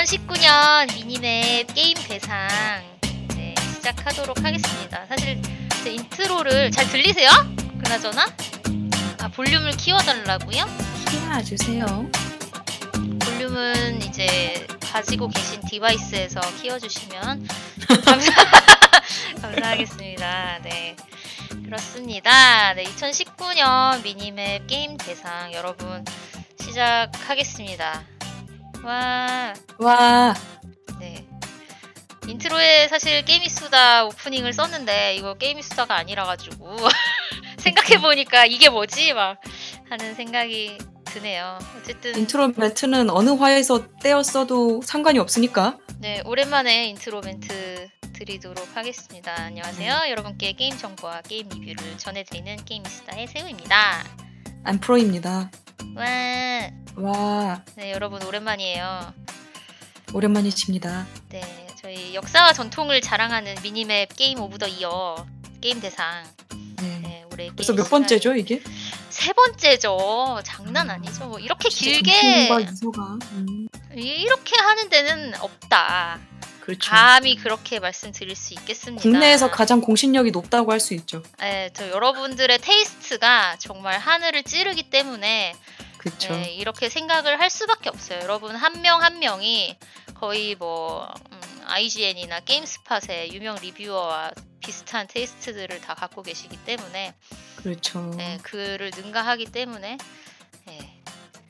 2019년 미니맵 게임 대상 이제 시작하도록 하겠습니다. 사실 제 intro를 잘 들리세요? 그나저나 아 볼륨을 키워달라고요? 키워주세요. 볼륨은 이제 가지고 계신 device에서 키워주시면 감사 감사하겠습니다. 네. 그렇습니다. 네, 2019년 미니맵 게임 대상 여러분 시작하겠습니다. 와, 와, 네. intro에 사실 게임이수다 opening을 썼는데 이거 게임이수다가 아니라 가지고 생각해 보니까 이게 뭐지 막 하는 생각이 드네요. 어쨌든 인트로 멘트는 어느 화에서 떼었어도 상관이 없으니까. 네, 오랜만에 인트로 멘트 드리도록 하겠습니다. 안녕하세요. 여러분께 게임 정보와 게임 리뷰를 전해드리는 게임이수다의 세우입니다. 안 프로입니다. 와, 와, 네, 여러분 오랜만이에요. 오랜만이십니다. 네, 저희 역사와 전통을 자랑하는 미니맵 Game of the Year 게임 대상. 네. 네, 올해 벌써 몇 번째죠 이게? 세 번째죠. 장난 아니죠. 뭐 이렇게 길게. 음, 이렇게 하는 데는 없다. 그렇죠. 감히 그렇게 말씀드릴 수 있겠습니다. 국내에서 가장 공신력이 높다고 할 수 있죠. 네, 저 여러분들의 taste가 정말 하늘을 찌르기 때문에 그렇죠. 네, 이렇게 생각을 할 수밖에 없어요. 여러분 한 명한 명이 거의 뭐 음, IGN이나 GameSpot의 유명 reviewer와 비슷한 taste들을 다 갖고 계시기 때문에 그렇죠. 네, 그를 능가하기 때문에 네,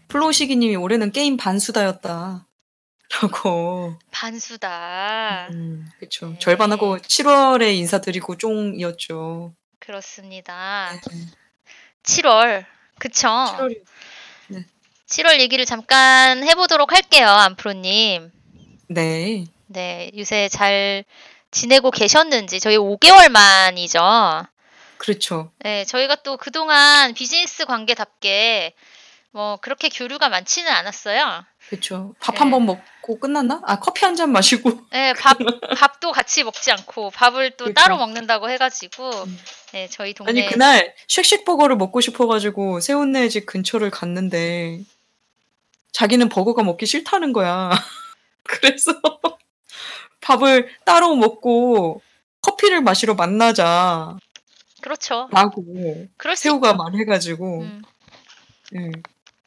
플로시기님이 올해는 게임 반수다였다. 라고. 반수다. 음, 그렇죠. 네. 절반하고 7월에 인사드리고 쫑이었죠. 그렇습니다. 네. 7월 그쵸? 7월이 7월 얘기를 잠깐 해보도록 할게요, 안프로님. 네. 네, 요새 잘 지내고 계셨는지 저희 5개월 만이죠. 그렇죠. 네, 저희가 또 그동안 비즈니스 관계답게 뭐 그렇게 교류가 많지는 않았어요. 그렇죠. 밥 네. 한번먹 고 끝났나? 아 커피 한 잔 마시고. 네, 밥 밥도 같이 먹지 않고 밥을 또 그쵸. 따로 먹는다고 해가지고 음. 네, 저희 동네 아니 그날 쉑쉑 버거를 먹고 싶어가지고 세운네 집 근처를 갔는데 자기는 버거가 먹기 싫다는 거야. 그래서 밥을 따로 먹고 커피를 마시러 만나자라고 그렇죠. 그럴 수 세우가. 말해가지고 음, 예.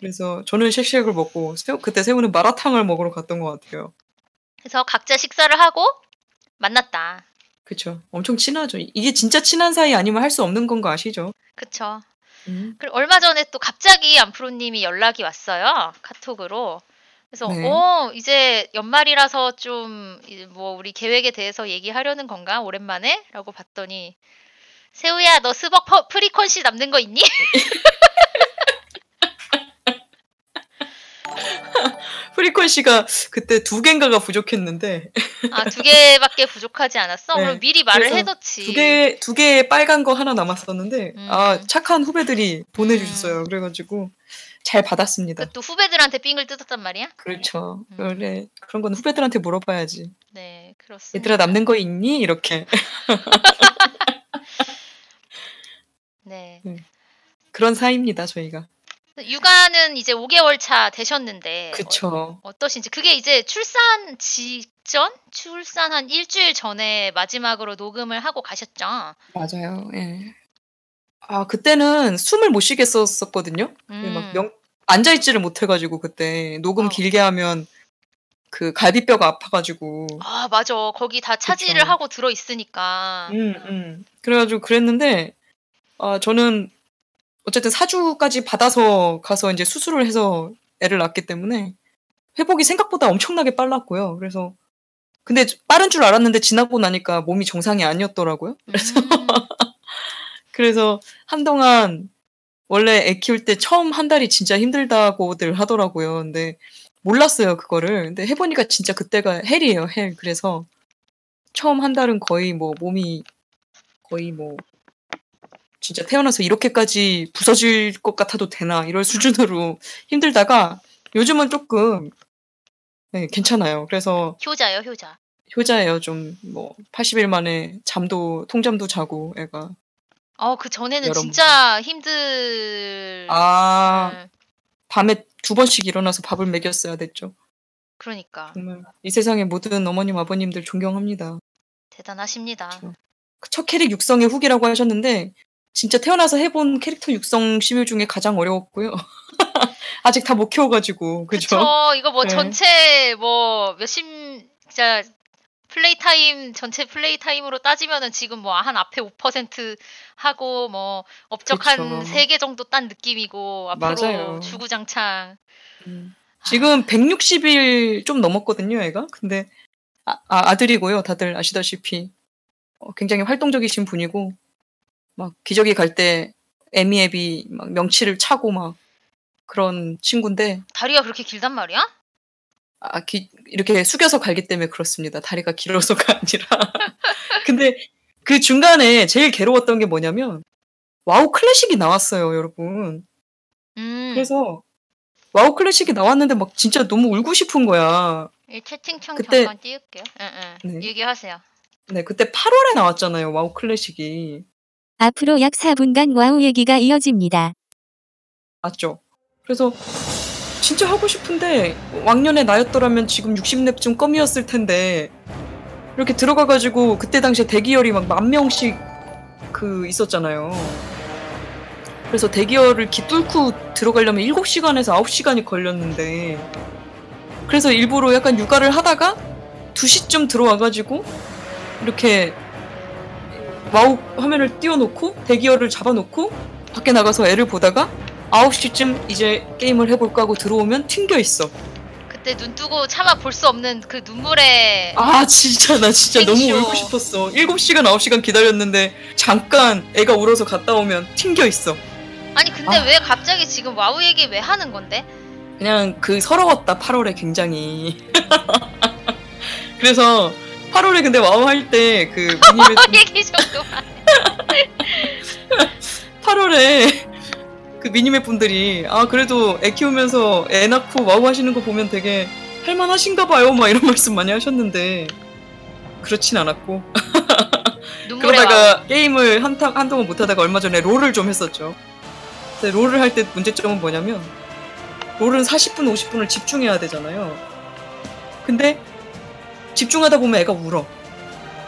그래서 저는 쉑쉑을 먹고 세우, 그때 세우는 마라탕을 먹으러 갔던 것 같아요. 그래서 각자 식사를 하고 만났다. 그쵸. 엄청 친하죠. 이게 진짜 친한 사이 아니면 할 수 없는 건 거 아시죠? 그쵸. 음. 그리고 얼마 전에 또 갑자기 안프로님이 연락이 왔어요. 카톡으로. 그래서 네. 어 이제 연말이라서 좀 뭐 우리 계획에 대해서 얘기하려는 건가 오랜만에?라고 봤더니 세우야 너 스벅 fre- frequency 남는 거 있니? frequency가 그때 두 개인가가 부족했는데 아 두 개밖에 부족하지 않았어? 네. 그럼 미리 말을 해뒀지. 두 개, 두 개의 빨간 거 하나 남았었는데, 음. 아, 착한 후배들이 보내주셨어요. 그래가지고, 잘 받았습니다. 그또 후배들한테 삥을 뜯었단 말이야? 그렇죠. 음. 원래 그런 건 후배들한테 물어봐야지. 네 그렇습니다. 얘들아, 남는 거 있니? 이렇게. 네. 그런 사이입니다, 저희가. 육아는 이제 5개월 차 되셨는데 그쵸. 어 떠신지 그게 이제 출산 직전 출산 한 일주일 전에 마지막으로 녹음을 하고 가셨죠. 맞아요. 예. 아, 그때는 숨을 못 쉬겠었었거든요. 음. 막 명, 앉아있지를 못해가지고, 그때. 녹음 어. 길게 하면, 그 갈비뼈가 아파가지고. 아 맞아 거기 다 차지를 그쵸. 하고 들어 있으니까. 음, 음. 그래가지고 그랬는데, 아, 저는 어쨌든 사주까지 받아서 가서 이제 수술을 해서 애를 낳기 때문에 회복이 생각보다 엄청나게 빨랐고요. 그래서, 근데 빠른 줄 알았는데 지나고 나니까 몸이 정상이 아니었더라고요. 그래서, 음, 그래서 한동안 원래 애 키울 때 처음 한 달이 진짜 힘들다고들 하더라고요. 근데 몰랐어요, 그거를. 근데 해보니까 진짜 그때가 hell이에요, hell. 그래서 처음 한 달은 거의 뭐 몸이 거의 뭐 진짜 태어나서 이렇게까지 부서질 것 같아도 되나 이럴 수준으로 힘들다가 요즘은 조금 네, 괜찮아요. 그래서 효자요 효자. 효자예요. 좀 뭐 80일 만에 잠도 통잠도 자고 애가 어 그 전에는 여러분. 진짜 힘들. 아 음, 밤에 두 번씩 일어나서 밥을 먹였어야 됐죠. 그러니까 정말 이 세상의 모든 어머님 아버님들 존경합니다. 대단하십니다. 그쵸. 첫 캐릭 육성의 후기라고 하셨는데 진짜 태어나서 해본 캐릭터 육성 시뮬 중에 가장 어려웠고요. 아직 다 못 키워가지고 그죠? 그쵸. 이거 뭐 네. 전체 뭐 몇십 진짜 play time 전체 play time으로 따지면은 지금 뭐 한 앞에 5% 하고 뭐 업적 한 그쵸. 3개 정도 딴 느낌이고 앞으로 맞아요. 주구장창 음. 지금 160일 좀 넘었거든요, 애가. 근데 아, 아들이고요 다들 아시다시피 어, 굉장히 활동적이신 분이고 막 기저귀 갈 때 애미애비 막 명치를 차고 막 그런 친구인데 다리가 그렇게 길단 말이야? 아, 기- 이렇게 숙여서 갈기 때문에 그렇습니다. 다리가 길어서가 아니라. 근데 그 중간에 제일 괴로웠던 게 뭐냐면 와우 클래식이 나왔어요, 여러분. 음. 그래서 와우 클래식이 나왔는데 막 진짜 너무 울고 싶은 거야. 이 채팅창 그때- 잠깐 띄울게요. 응, 응. 네. 얘기하세요. 네, 그때 8월에 나왔잖아요, 와우 클래식이. 앞으로 약 4분간 와우 얘기가 이어집니다. 맞죠? 그래서 진짜 하고 싶은데 왕년에 나였더라면 지금 60렙쯤 껌이었을 텐데 이렇게 들어가가지고 그때 당시에 대기열이 막 만 명씩 그 있었잖아요. 그래서 대기열을 기 뚫고 들어가려면 7시간에서 9시간이 걸렸는데 그래서 일부러 약간 육아를 하다가 2시쯤 들어와가지고 이렇게 와우 화면을 띄워놓고 대기열을 잡아놓고 밖에 나가서 애를 보다가 9시쯤 이제 게임을 해볼까 하고 들어오면 튕겨 있어. 그때 눈 뜨고 차마 볼 수 없는 그 눈물의 아 진짜 나 진짜 너무. 울고 싶었어. 7시간 9시간 기다렸는데 잠깐 애가 울어서 갔다 오면 튕겨 있어. 아니 근데 아. 왜 갑자기 지금 와우 얘기 왜 하는 건데? 그냥 그 서러웠다 8월에 굉장히. 그래서 8월에 근데 와우 할 때그 미니맵 얘기 좀 그만. 8월에 그 미니맵 분들이 아 그래도 애 키우면서 애 낳고 와우 하시는 거 보면 되게 할만하신가 봐요 막 이런 말씀 많이 하셨는데 그렇진 않았고 눈물의 와우. 그러다가 게임을 한, 타- 한동안 못하다가 얼마 전에 롤을 좀 했었죠 근데 롤을 할 때 문제점은 뭐냐면 롤은 40분 50분을 집중해야 되잖아요 근데 집중하다 보면 애가 울어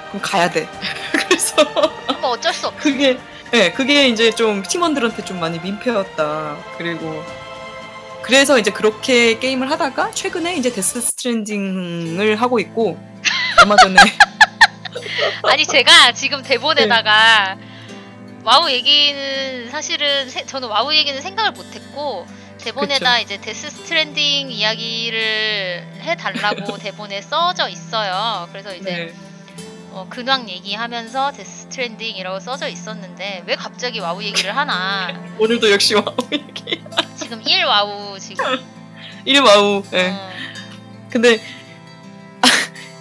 그럼 가야 돼 그래서 뭐 어쩔 수 없. 그게 네, 그게 이제 좀 팀원들한테 좀 많이 민폐였다. 그리고 그래서 이제 그렇게 게임을 하다가 최근에 이제 데스 스트랜딩을 하고 있고 얼마 전에 아니 제가 지금 대본에다가 네. 와우 얘기는 사실은 세- 저는 와우 얘기는 생각을 못했고 대본에다 이제 데스 스트랜딩 이야기를 해달라고 대본에 써져 있어요. 그래서 이제 네, 어, 근황 얘기하면서 데스 스트랜딩이라고 써져 있었는데 왜 갑자기 와우 얘기를 하나? 오늘도 역시 와우 얘기. 지금 1 와우 지금. 이름 와우. 네. 어, 근데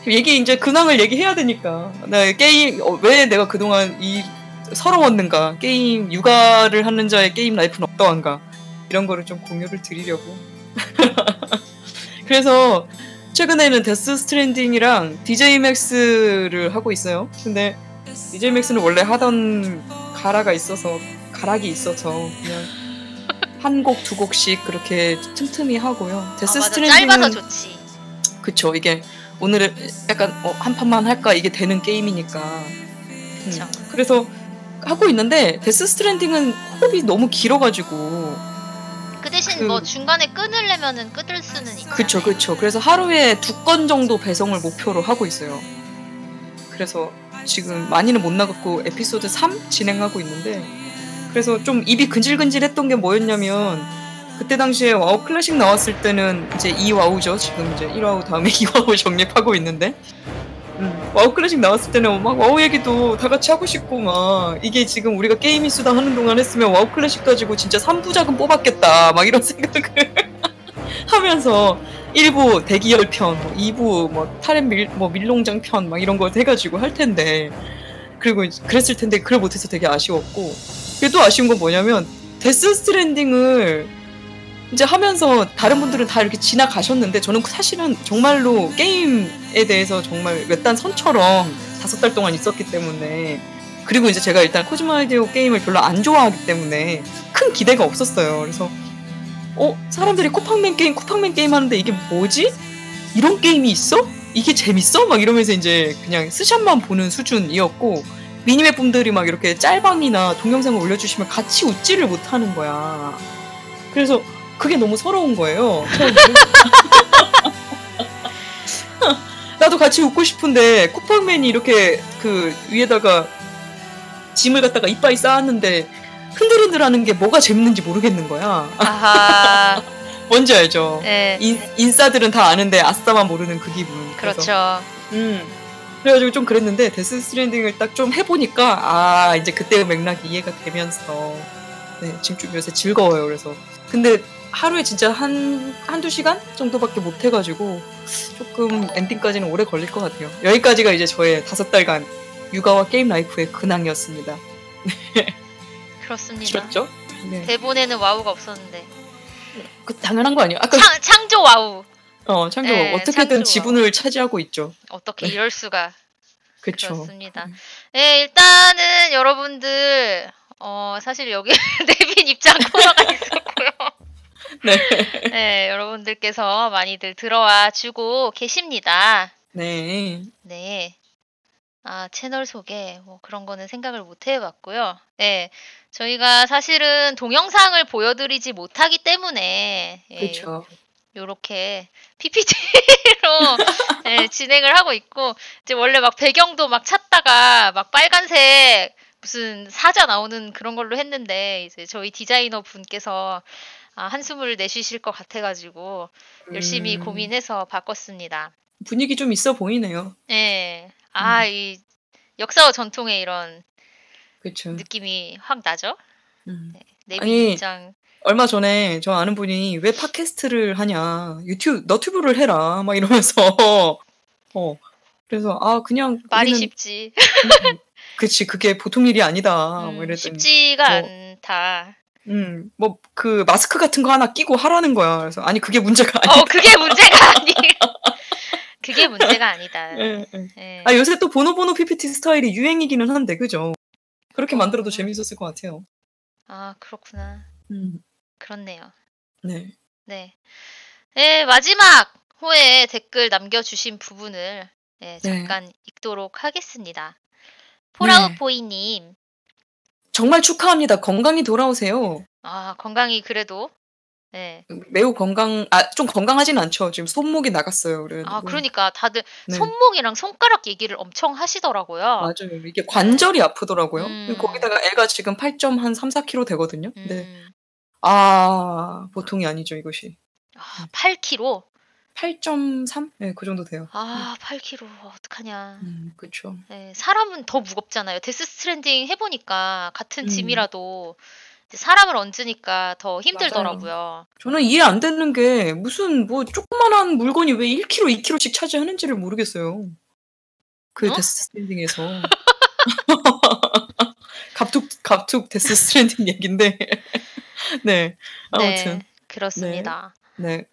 얘기 이제 근황을 얘기해야 되니까 나 게임 어, 왜 내가 그동안 이 서러웠는가 게임 육아를 하는 자의 게임 life는 어떠한가 이런 거를 좀 공유를 드리려고. 그래서 최근에는 데스 스트랜딩이랑 DJ 맥스를 하고 있어요. 근데 DJ 맥스는 원래 하던 가라가 있어서 가락이 있어서 그냥 한 곡 두 곡씩 그렇게 틈틈이 하고요. 아, 데스 맞아. 스트랜딩은 짧아서 좋지. 그쵸. 이게 오늘은 약간 어, 한 판만 할까? 이게 되는 게임이니까. 음. 그래서 하고 있는데 데스 스트랜딩은 호흡이 너무 길어가지고 그 대신 그- 뭐 중간에 끊으려면은 끊을 수는 있고. 그쵸 그쵸. 그래서 하루에 두 건 정도 배송을 목표로 하고 있어요. 그래서 지금 많이는 못 나갔고 에피소드 3 진행하고 있는데 그래서 좀 입이 근질근질했던 게 뭐였냐면 그때 당시에 와우 클래식 나왔을 때는 이제 2와우죠. 지금 이제 1와우 다음에 2와우 적립하고 있는데 음, 와우 클래식 나왔을 때는 막 와우 얘기도 다 같이 하고 싶고 막 이게 지금 우리가 게임이 수다 하는 동안 했으면 와우 클래식 가지고 진짜 3부작은 뽑았겠다. 막 이런 생각을 하면서 1부 대기열 편, 뭐 2부 뭐 타렌 밀, 뭐 밀농장 편 막 이런 거 해가지고 할 텐데 그리고 그랬을 텐데 그걸 못해서 되게 아쉬웠고 그게 또 아쉬운 건 뭐냐면 데스 스트랜딩을 이제 하면서 다른 분들은 다 이렇게 지나가셨는데 저는 사실은 정말로 게임에 대해서 정말 외딴 섬처럼 다섯 달 동안 있었기 때문에 그리고 이제 제가 일단 코지마 히데오 게임을 별로 안 좋아하기 때문에 큰 기대가 없었어요. 그래서 어 사람들이 쿠팡맨 게임 쿠팡맨 게임 하는데 이게 뭐지? 이런 게임이 있어? 이게 재밌어? 막 이러면서 이제 그냥 스샷만 보는 수준이었고 미니맵 분들이 막 이렇게 짤방이나 동영상을 올려주시면 같이 웃지를 못하는 거야. 그래서 그게 너무 서러운 거예요. 나도 같이 웃고 싶은데 쿠팡맨이 이렇게 그 위에다가 짐을 갖다가 이빠이 쌓았는데 흔들흔들하는 게 뭐가 재밌는지 모르겠는 거야. 아하. 뭔지 알죠? 네. 인, 인싸들은 다 아는데 아싸만 모르는 그 기분. 그래서, 그렇죠. 음. 그래가지고 좀 그랬는데 데스 스트랜딩을 딱 좀 해보니까 아 이제 그때의 맥락이 이해가 되면서 네 지금 좀 요새 즐거워요. 그래서 근데 하루에 진짜 한 한두 시간 정도밖에 못 해가지고 조금 엔딩까지는 오래 걸릴 것 같아요. 여기까지가 이제 저의 다섯 달간 육아와 게임 라이프의 근황이었습니다. 그렇습니다. 싫었죠? 네. 대본에는 와우가 없었는데. 그 당연한 거 아니에요? 아까 창, 창조 와우. 어 창조 네, 어떻게든 창조. 지분을 차지하고 있죠. 어떻게 이럴 수가. 그렇죠. 그렇습니다. 네, 일단은 여러분들 어 사실 여기 내빈 입장 코너가 있었고요. 네. 네, 여러분들께서 많이들 들어와 주고 계십니다. 네. 네. 아, 채널 소개, 뭐 그런 거는 생각을 못 해봤고요. 네. 저희가 사실은 동영상을 보여드리지 못하기 때문에, 예, 그렇죠. 요렇게 PPT로 예, 진행을 하고 있고, 이제 원래 막 배경도 막 찾다가 막 빨간색 무슨 사자 나오는 그런 걸로 했는데, 이제 저희 디자이너 분께서 아, 한숨을 내쉬실 것 같아가지고, 열심히 음, 고민해서 바꿨습니다. 분위기 좀 있어 보이네요. 네. 아, 이 역사와 전통의 이런 그렇죠. 느낌이 확 나죠? 음. 아니, 입장. 얼마 전에 저 아는 분이 왜 팟캐스트를 하냐 유튜브 너튜브를 해라 막 이러면서 어 그래서 아 그냥 말이 우리는 쉽지. 그치 그게 보통 일이 아니다 음, 뭐 이랬더니 쉽지가 뭐, 않다. 음 뭐 그 마스크 같은 거 하나 끼고 하라는 거야 그래서 아니 그게 문제가 아니 어, 그게 문제가 아니. 그게 문제가 아니다. 예, 예. 예. 아 요새 또 보노보노 PPT 스타일이 유행이기는 한데 그죠 그렇게 어. 만들어도 재밌었을 것 같아요 아, 그렇구나. 음, 그렇네요. 네 네. 네, 마지막 호에 댓글 남겨주신 부분을 네, 잠깐 읽도록 하겠습니다. 폴아웃 보이님, 정말 축하합니다 건강히 돌아오세요 아, 건강이 그래도, 네. 매우 건강 아 좀 건강하진 않죠 지금 손목이 나갔어요 그래 아, 그러니까 다들 네. 손목이랑 손가락 얘기를 엄청 하시더라고요. 맞아요. 이게 관절이 아프더라고요. 음. 거기다가 애가 지금 8점 한 3, 4kg 되거든요. 근데 음, 아 보통이 아니죠 이것이. 아, 8kg? 8.3? 네, 그 정도 돼요. 아, 8kg. 어떡하냐. 음, 그렇죠. 네, 사람은 더 무겁잖아요. 데스 스트랜딩 해보니까 같은 음. 짐이라도 사람을 얹으니까 더 힘들더라고요. 저는 이해 안 되는 게 무슨 뭐 조그만한 물건이 왜 1kg, 2kg씩 차지하는지를 모르겠어요. 그 어? 데스 스트랜딩에서. 갑툭 갑툭 데스 스트랜딩 얘긴데. 네. 아무튼 네, 그렇습니다. 네.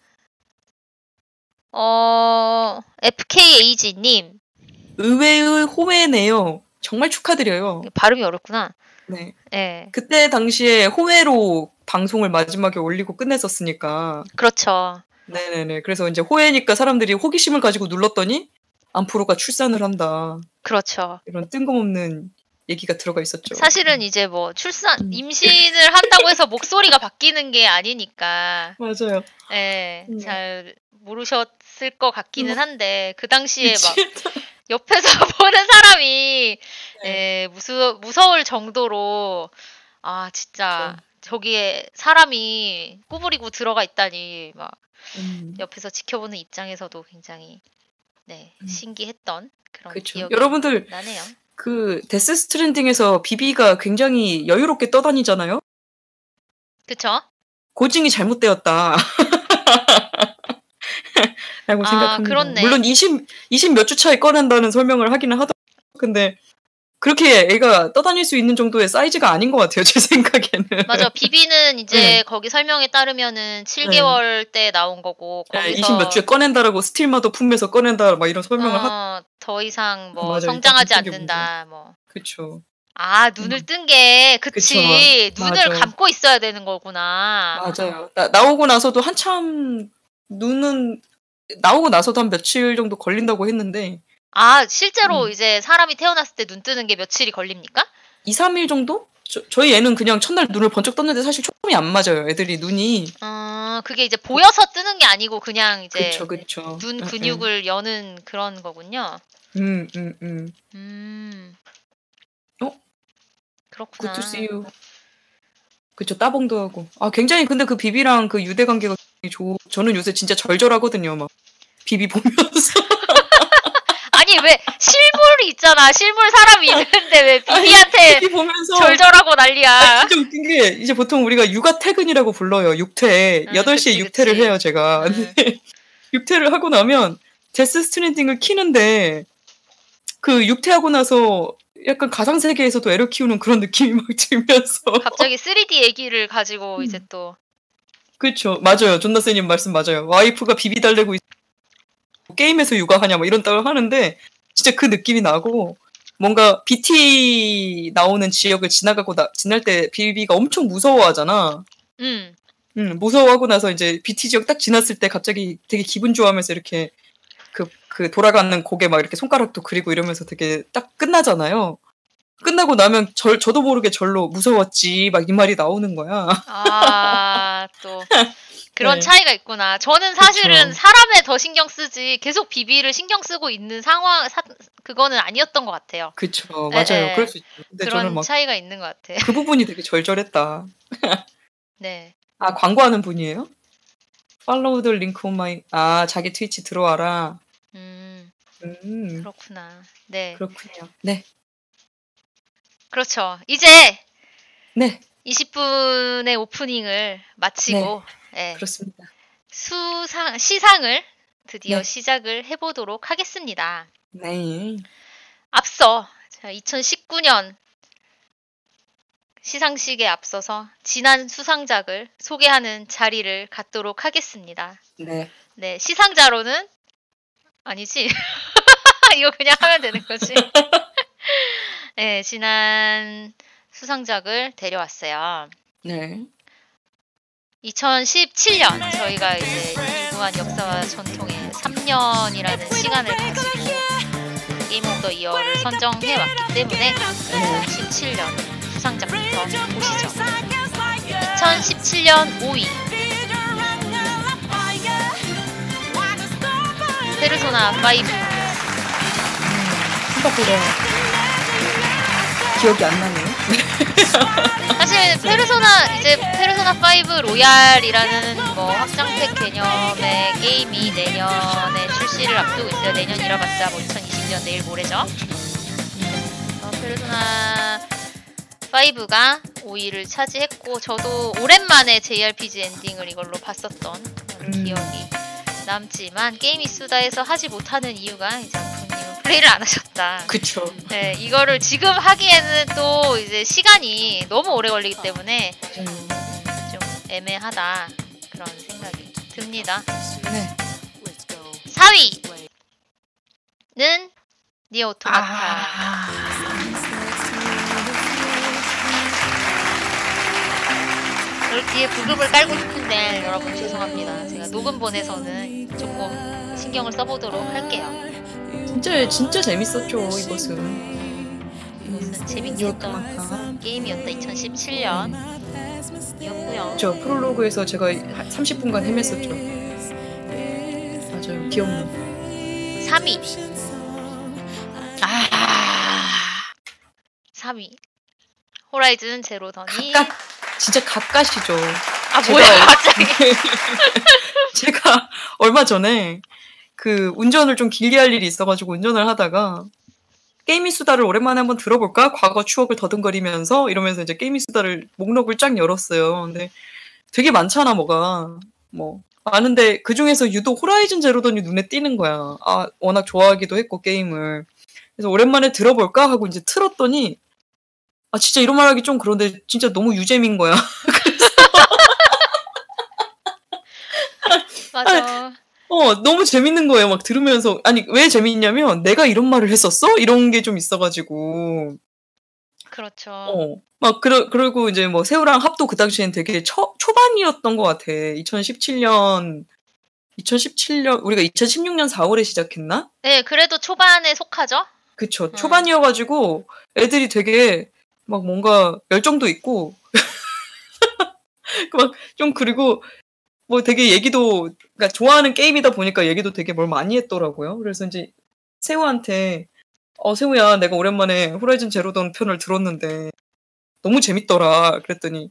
어, FKAG님, 의외의 호외네요. 정말 축하드려요. 발음이 어렵구나. 네. 네, 그때 당시에 호외로 방송을 마지막에 올리고 끝냈었으니까. 그렇죠. 네네네. 그래서 이제 호외니까 사람들이 호기심을 가지고 눌렀더니 안프로가 출산을 한다. 그렇죠. 이런 뜬금없는 얘기가 들어가 있었죠. 사실은 이제 뭐 출산, 음. 임신을 한다고 해서 목소리가 바뀌는 게 아니니까, 맞아요. 예, 음. 잘 모르셨 을 것 같기는 음. 한데, 그 당시에 막. 옆에서 보는 사람이, 네. 예, 무서, 무서울 정도로, 아, 진짜, 저기에 사람이 구부리고 들어가 있다니, 막, 음, 옆에서 지켜보는 입장에서도 굉장히, 네, 음. 신기했던 그런 그렇죠. 기억이 여러분들 나네요. 그 데스 스트랜딩에서 비비가 굉장히 여유롭게 떠다니잖아요. 그쵸? 고증이 잘못되었다. 라고 아, 생각합니다. 그렇네. 물론 20, 20 몇 주 차에 꺼낸다는 설명을 하기는 하더라고요. 근데 그렇게 애가 떠다닐 수 있는 정도의 사이즈가 아닌 것 같아요. 제 생각에는. 맞아. 비비는 이제 네. 거기 설명에 따르면은 7개월 때 나온 거고 거기서 20 몇 주에 꺼낸다라고 스틸마도 품에서 꺼낸다 막 이런 설명을 하. 어, 더 이상 뭐 맞아요. 성장하지 않는다. 뭐. 그쵸. 아, 눈을 뜬 게 그치. 그쵸. 눈을 맞아. 감고 있어야 되는 거구나. 맞아요. 나, 나오고 나서도 한참 눈은 나오고 나서도 한 며칠 정도 걸린다고 했는데 아, 실제로 음. 이제 사람이 태어났을 때 눈 뜨는 게 며칠이 걸립니까? 2, 3일 정도? 저, 저희 애는 그냥 첫날 눈을 번쩍 떴는데 사실 초점이 안 맞아요. 애들이 눈이. 어, 그게 이제 보여서 뜨는 게 아니고 그냥 이제 그쵸, 그쵸. 눈 응, 근육을 여는 그런 거군요. 응, 응, 응. 음. 어? 그렇구나. 굿투 씨유. 그쵸, 따봉도 하고. 아, 굉장히 근데 그 비비랑 그 유대 관계가 좋 저는 요새 진짜 절절하거든요, 막. 비비 보면서. 아니 왜 실물이 있잖아. 실물 사람이 있는데 왜 비비한테 비비 보면서. 절절하고 난리야. 진짜 웃긴 게 이제 보통 우리가 육아 퇴근이라고 불러요. 육퇴. 아, 8시에 그치, 육퇴를 그치. 해요, 제가. 음. 육퇴를 하고 나면 데스 스트랜딩을 키는데 그 육퇴하고 나서 약간 가상 세계에서도 애를 키우는 그런 느낌이 막 들면서 갑자기 3D 얘기를 가지고 음. 이제 또 그렇죠. 맞아요. 존나스님 말씀 맞아요. 와이프가 BB 달래고 있... 게임에서 육아하냐 뭐 이런 따로 하는데 진짜 그 느낌이 나고 뭔가 BT 나오는 지역을 지나가고 나, 지날 때 BB가 엄청 무서워하잖아. 음. 음, 무서워하고 나서 이제 BT 지역 딱 지났을 때 갑자기 되게 기분 좋아하면서 이렇게 그, 그 돌아가는 고개 막 이렇게 손가락도 그리고 이러면서 되게 딱 끝나잖아요. 끝나고 나면 절, 저도 모르게 절로 무서웠지 막 이 말이 나오는 거야. 아, 또 그런 네. 차이가 있구나. 저는 사실은 그쵸. 사람에 더 신경 쓰지 계속 비비를 신경 쓰고 있는 상황 사, 그거는 아니었던 것 같아요. 그쵸, 네, 맞아요. 네. 그럴 수 있죠. 근데 저는 그런 막 차이가 있는 것 같아. 그 부분이 되게 절절했다. 네. 아, 광고하는 분이에요? follow the link on my, 아, 자기 트위치 들어와라. 음, 음, 그렇구나. 네. 그렇군요. 네, 그렇죠. 이제 네, 20분의 오프닝을 마치고 예, 그렇습니다. 수상 시상을 드디어 네. 시작을 해보도록 하겠습니다. 네. 앞서 2019년 시상식에 앞서서 지난 수상작을 소개하는 자리를 갖도록 하겠습니다. 네. 네, 시상자로는 아니지. 이거 그냥 하면 되는 거지. 네, 지난 수상작을 데려왔어요. 네. 2017년 저희가 이제 유구한 역사와 전통의 3년이라는 시간을 가지고 Game of the Year를 선정해 왔기 때문에 2017년 수상작부터 보시죠. 2017년 5위 페르소나 5 생각보다 기억이 안 나네요. 사실 페르소나 이제 페르소나 5 로얄이라는 뭐 확장팩 개념의 게임이 내년에 출시를 앞두고 있어요. 내년이라 봤자 뭐 2020년 내일 모레죠. 어, 페르소나 5가 5위를 차지했고 저도 오랜만에 JRPG 엔딩을 이걸로 봤었던 그런 음. 기억이 남지만 게임 이 수다에서 하지 못하는 이유가 이제 부님은 플레이를 안 하셨다. 그쵸. 네, 이거를 지금 하기에는 또 이제 시간이 너무 오래 걸리기 때문에 음, 좀 애매하다 그런 생각이 듭니다. 네. 4위는 니어 오토마타. 아, 그럴 뒤에 부급을 깔고 싶은데 여러분 죄송합니다. 제가 녹음 본에서는 조금 신경을 써보도록 할게요. 진짜, 진짜 재밌었죠, 이것은. 이것은 재밌게 했던. 게임이었다. 2017년 이었고요. 저 프롤로그에서 제가 30분간 헤맸었죠. 맞아요. 기억나. 3위. 아, 3위. 호라이즌 제로 더니. 가깝, 진짜 가까시죠. 아 제가 뭐야 갑자기. 제가 얼마 전에 그 운전을 좀 길게 할 일이 있어가지고 운전을 하다가 게임이 수다를 오랜만에 한번 들어볼까? 과거 추억을 더듬거리면서 이러면서 이제 게임이 수다를 목록을 쫙 열었어요. 근데 되게 많잖아, 뭐가. 뭐. 많은데 그 중에서 유독 호라이즌 제로던이 눈에 띄는 거야. 아, 워낙 좋아하기도 했고, 게임을. 그래서 오랜만에 들어볼까? 하고 이제 틀었더니 아, 진짜 이런 말 하기 좀 그런데 진짜 너무 유잼인 거야. 맞아. 어, 너무 재밌는 거예요. 막 들으면서. 아니, 왜 재밌냐면, 내가 이런 말을 했었어? 이런 게 좀 있어가지고. 그렇죠. 어. 막, 그러, 그리고 이제 뭐, 새우랑 합도 그 당시엔 되게 초, 초반이었던 것 같아. 2017년 2017년 우리가 2016년 4월에 시작했나? 네, 그래도 초반에 속하죠. 그쵸. 음. 초반이어가지고 애들이 되게 막 뭔가 열정도 있고 막 좀 그리고 뭐 되게 얘기도 그러니까 좋아하는 게임이다 보니까 얘기도 되게 뭘 많이 했더라고요. 그래서 이제 세우한테 어 세우야 내가 오랜만에 호라이즌 제로던 편을 들었는데 너무 재밌더라. 그랬더니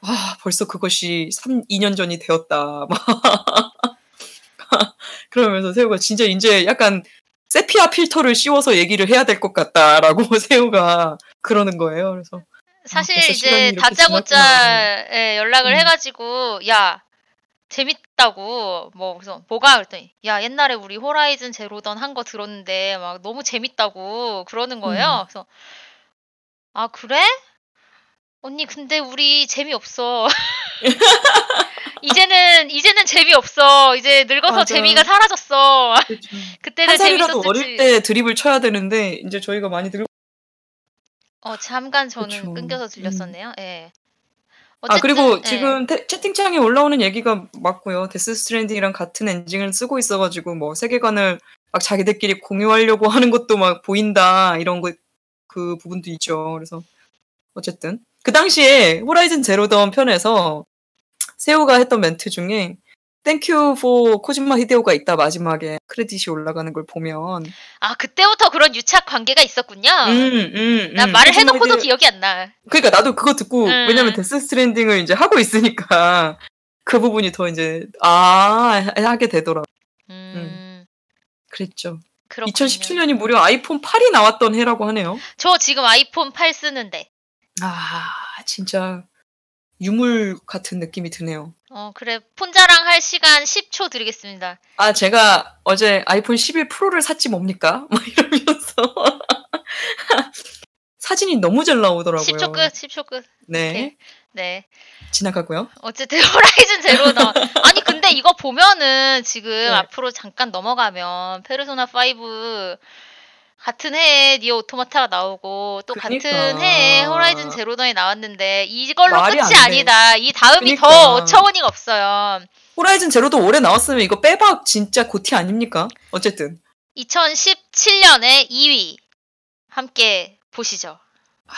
아 벌써 그것이 3, 2년 전이 되었다. 막 그러면서 세우가 진짜 이제 약간 세피아 필터를 씌워서 얘기를 해야 될 것 같다라고 세우가 그러는 거예요. 그래서 사실 벌써 시간이 이제 이렇게 다짜고짜에 연락을 음. 해가지고 야 재밌다고 뭐 그래서 뭐가 그랬더니 야 옛날에 우리 호라이즌 제로던 한 거 들었는데 막 너무 재밌다고 그러는 거예요. 음. 그래서 아 그래? 언니 근데 우리 재미없어. 이제는 이제는 재미없어. 이제 늙어서 맞아. 재미가 사라졌어. 그때는 재밌었지. 어릴 때 드립을 쳐야 되는데 이제 저희가 많이 늙. 어 잠깐 저는 그쵸. 끊겨서 들렸었네요. 예. 아 그리고 예. 지금 태- 채팅창에 올라오는 얘기가 맞고요. 데스 스트랜딩이랑 같은 엔진을 쓰고 있어가지고 뭐 세계관을 막 자기들끼리 공유하려고 하는 것도 막 보인다 이런 거 그 부분도 있죠. 그래서 어쨌든 그 당시에 호라이즌 제로던 편에서 세우가 했던 멘트 중에 Thank you for 코지마 히데오가 있다 마지막에 크레딧이 올라가는 걸 보면 아 그때부터 그런 유착 관계가 있었군요. 음, 음, 난 음. 말을 해놓고도 히데오- 기억이 안 나. 그러니까 나도 그거 듣고 음. 왜냐면 데스 스트랜딩을 이제 하고 있으니까 그 부분이 더 이제 아 하게 되더라. 음, 그랬죠. 그렇군요. 2017년이 무려 아이폰 8이 나왔던 해라고 하네요. 저 지금 아이폰 8 쓰는데. 아 진짜 유물 같은 느낌이 드네요. 어 그래 폰 자랑 할 시간 10초 드리겠습니다. 아 제가 어제 아이폰 11 프로를 샀지 뭡니까? 막 이러면서 사진이 너무 잘 나오더라고요. 10초 끝, 10초 끝. 네 오케이. 네. 지나가고요. 어쨌든 호라이즌 제로다. 아니 근데 이거 보면은 지금 네. 앞으로 잠깐 넘어가면 페르소나 5 같은 해에 니오 오토마타가 나오고 또 그니까. 같은 해에 호라이즌 제로던이 나왔는데 이걸로 끝이. 아니다. 이 다음이 그니까. 더 어처구니가 없어요. 호라이즌 제로도 올해 나왔으면 이거 빼박 진짜 고티 아닙니까? 어쨌든 2017년에 2위 함께 보시죠. 아,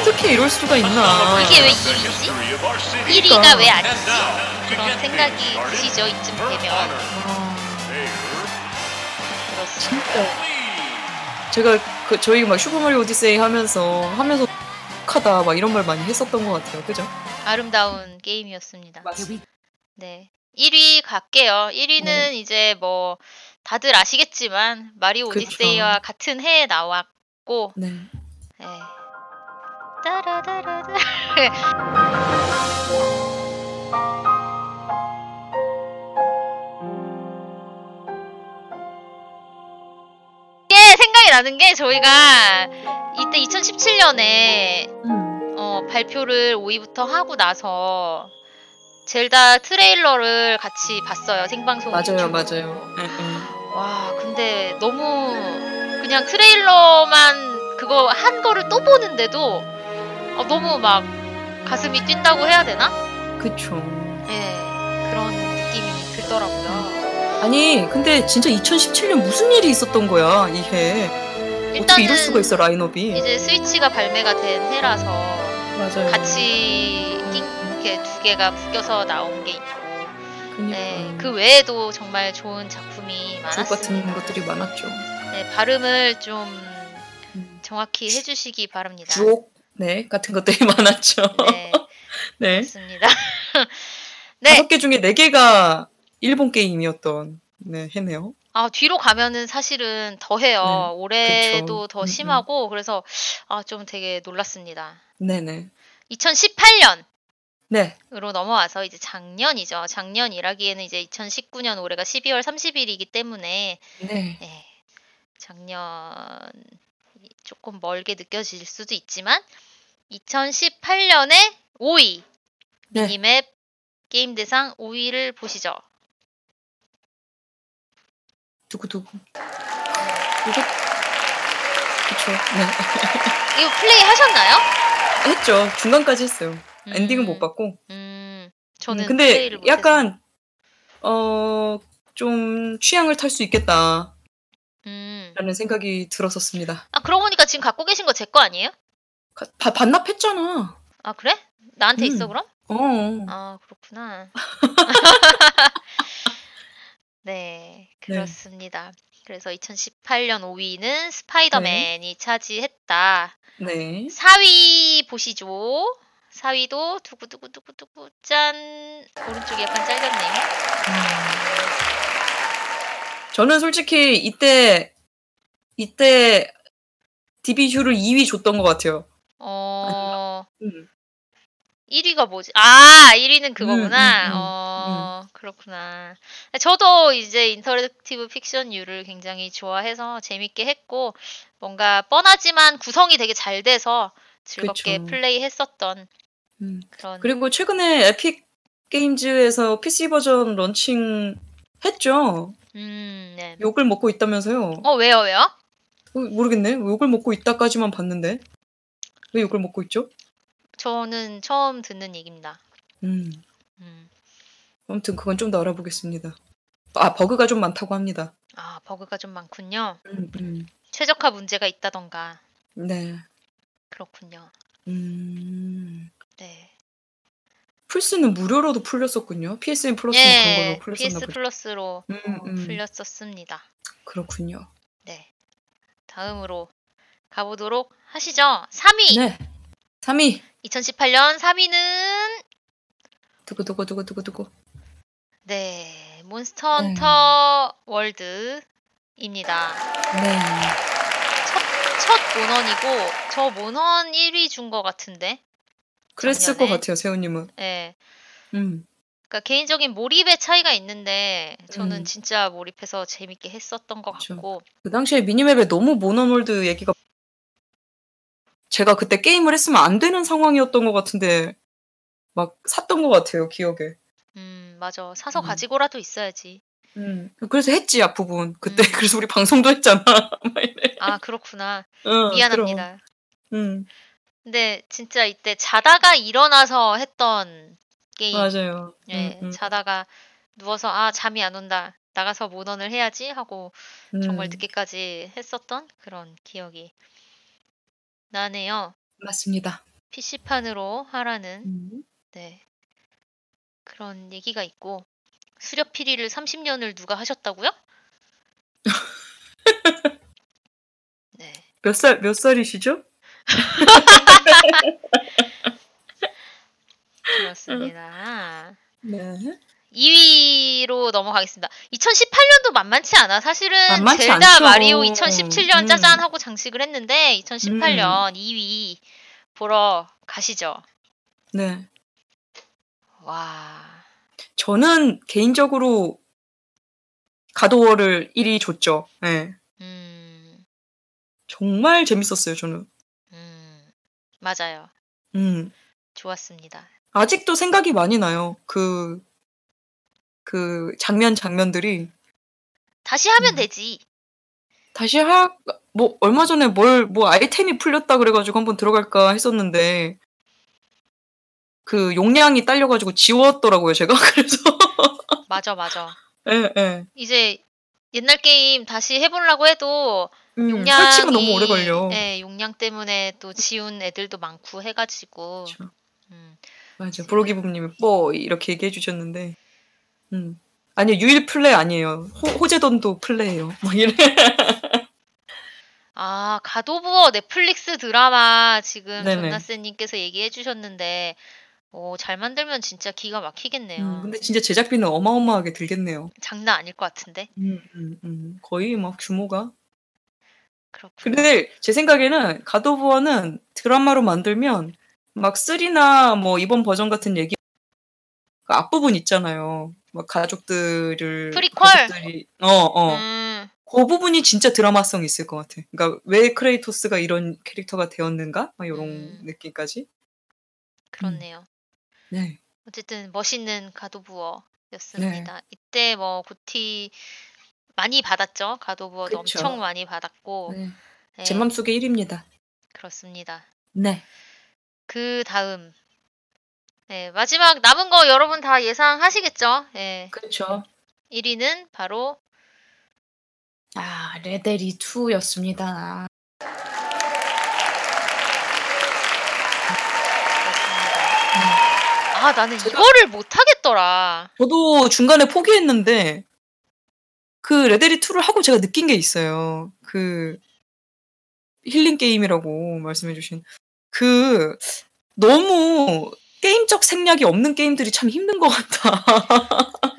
어떻게 이럴 수가 있나? 이게 왜 The 1위지? history of our city. 1위가 왜 And 아니지? 그런 생각이 드시죠, 이쯤 되면. 아, 그렇습니다. 제가 그 저희 막 슈퍼마리오 오디세이 하면서 하면서 하다 막 이런 말 많이 했었던 것 같아요. 그죠? 아름다운 게임이었습니다. 네. 1위 갈게요. 1위는 네. 이제 뭐 다들 아시겠지만 마리오 그쵸. 오디세이와 같은 해에 나왔 고 네. 네. 따라다라다. 이게 생각이 나는 게 저희가 이때 2017년에 음. 어, 발표를 5위부터 하고 나서 젤다 트레일러를 같이 봤어요 생방송 맞아요. 맞아요. 네, 네. 와 근데 너무 그냥 트레일러만 그거 한 거를 또 보는데도 어, 너무 막 가슴이 뛴다고 해야 되나? 그쵸. 예 그런 느낌이 들더라고요. 아니, 근데 진짜 2017년 무슨 일이 있었던 거야, 이 해. 어떻게 이럴 수가 있어, 라인업이. 이제 스위치가 발매가 된 해라서 맞아요. 같이 띵 이렇게 두 개가 묶여서 나온 게 있고 그니까. 네, 그 외에도 정말 좋은 작품이 주옥 같은. 것들이 많았죠. 네, 발음을 좀 음. 정확히 해주시기 바랍니다. 주옥, 네, 같은 것들이 많았죠. 네, 네. 맞습니다. 네, 다섯 개 중에 네 개가 일본 게임이었던 네, 해네요. 아, 뒤로 가면은 사실은 더 해요. 네, 올해도 그쵸. 더 음, 심하고 그래서 아, 좀 되게 놀랐습니다. 네네. 2018년 네. 으로 넘어와서 이제 작년이죠. 작년이라기에는 이제 2019년 올해가 12월 30일이기 때문에 네. 네, 작년 조금 멀게 느껴질 수도 있지만 2018년에 5위 네. 미니맵 게임 대상 5위를 보시죠. 두구 두구. 이거 그쵸. 네. 이거 플레이 하셨나요? 했죠. 중간까지 했어요. 엔딩은 못 음, 봤고. 음, 저는 음, 근데. 약간 어 좀 취향을 탈 수 있겠다 라는 음. 생각이 들었었습니다. 아 그러고 보니까 지금 갖고 계신 거 제 거 아니에요? 가- 바- 반납했잖아. 아 그래? 나한테 있어 음. 그럼? 어. 아 그렇구나. 네 그렇습니다. 그래서 2018년 5위는 스파이더맨이 차지했다. 네. 4위 보시죠. 4위도 두구두구두구두구 짠 오른쪽이 약간 잘렸네요. 저는 솔직히 이때 이때 디비휴를 2위 줬던 것 같아요. 어 음. 1위가 뭐지? 아 1위는 그거구나. 음, 음, 음, 어 그렇구나. 저도 이제 interactive fiction류를 굉장히 좋아해서 재밌게 했고 뭔가 뻔하지만 구성이 되게 잘 돼서 즐겁게 그쵸. 플레이했었던 음. 그런 그리고 최근에 에픽 게임즈에서 PC 버전 런칭 했죠. 음 네. 욕을 먹고 있다면서요. 어 왜요 왜요? 어, 모르겠네. 욕을 먹고 있다까지만 봤는데 왜 욕을 먹고 있죠? 저는 처음 듣는 얘기입니다. 음. 음. 아무튼 그건 좀 더 알아보겠습니다. 아 버그가 좀 많다고 합니다. 아 버그가 좀 많군요. 음, 음. 최적화 문제가 있다던가 네. 그렇군요. 음. 네. 플스는 무료로도 풀렸었군요. PSN 플러스는 그런 걸로 예, 풀렸었나 PS 보죠. 플러스로 음, 어, 음. 풀렸었습니다. 그렇군요. 네. 다음으로 가보도록 하시죠. 3위. 네. 3위. 2018년 3위는 두고 두고 두고 두고 두고. 네 몬스터 네. 헌터 월드입니다. 네. 첫, 첫 모넌이고 저 모넌 1위 준것 같은데. 그랬을 것 작년에. 같아요, 세훈님은. 네. 음. 그러니까 개인적인 몰입의 차이가 있는데 저는 음. 진짜 몰입해서 재밌게 했었던 것 그쵸. 같고 그 당시에 미니맵에 너무 모넌월드 얘기가 제가 그때 게임을 했으면 안 되는 상황이었던 것 같은데 막 샀던 것 같아요, 기억에. 음 맞아 사서 음. 가지고라도 있어야지. 음. 그래서 했지 앞부분. 그때 음. 그래서 우리 방송도 했잖아. 아 그렇구나. 어, 미안합니다. 그럼. 음. 근데 진짜 이때 자다가 일어나서 했던 게임. 맞아요. 예, 음, 음. 자다가 누워서 아 잠이 안 온다. 나가서 모던을 해야지 하고 정말 음. 늦게까지 했었던 그런 기억이 나네요. 맞습니다. PC판으로 하라는 음. 네. 그런 얘기가 있고 수렵 피리를 30년을 누가 하셨다고요? 네. 몇 살, 몇 살이시죠? 그렇습니다. 네. 2위로 넘어가겠습니다. 2018년도 만만치 않아. 사실은 만만치 젤다 않죠. 마리오 2017년 음. 짜잔 하고 장식을 했는데 2018년 2위 보러 가시죠. 네. 와. 저는 개인적으로 가도워를 1위 줬죠. 네. 음. 정말 재밌었어요, 저는. 음. 맞아요. 음. 좋았습니다. 아직도 생각이 많이 나요. 그, 그 장면 장면들이. 다시 하면 음. 되지. 다시 하, 뭐, 얼마 전에 뭘, 뭐 아이템이 풀렸다 그래가지고 한번 들어갈까 했었는데, 그 용량이 딸려가지고 지웠더라고요, 제가. 그래서. 맞아, 맞아. 예, 예. 이제 옛날 게임 다시 해보려고 해도 음, 용량이 설치가 너무 오래 걸려. 예, 용량 때문에 또 지운 애들도 많고 해가지고. 그렇죠. 음. 맞아. 브로기부님이 뭐 이렇게 얘기해 주셨는데, 음. 아니요, 유일 플레이 아니에요. 호, 호재돈도 플레이예요. 막 이래. 아, 가도부어 넷플릭스 드라마 지금 네네. 전나쌤님께서 얘기해 주셨는데, 오, 잘 만들면 진짜 기가 막히겠네요. 음, 근데 진짜 제작비는 어마어마하게 들겠네요. 장난 아닐 것 같은데. 음, 음, 음. 거의 막 규모가. 그렇구나. 근데 제 생각에는 가도부어는 드라마로 만들면 막 three나 뭐 이번 버전 같은 얘기 그 앞부분 있잖아요. 막 가족들을 프리퀄? 가족들이 어 어. 음, 그 부분이 진짜 드라마성 있을 것 같아. 그러니까 왜 크레이토스가 이런 캐릭터가 되었는가? 막 이런 음. 느낌까지. 그렇네요. 네. 어쨌든 멋있는 네. God of War였습니다. 이때 뭐 GOTY 많이 받았죠. God of War도 그쵸. 엄청 많이 받았고. 네. 네, 제 맘속에 1위입니다. 그렇습니다. 네. 그 다음. 네, 마지막 남은 거 여러분 다 예상하시겠죠? 네, 그렇죠. 1위는 바로 아, 레데리 2였습니다. 그렇습니다. 아, 나는 제가- 이거를 못 하겠더라. 저도 중간에 포기했는데 그 레데리 2를 하고 제가 느낀 게 있어요. 그 힐링 게임이라고 말씀해 주신 그 너무 게임적 생략이 없는 게임들이 참 힘든 것 같다.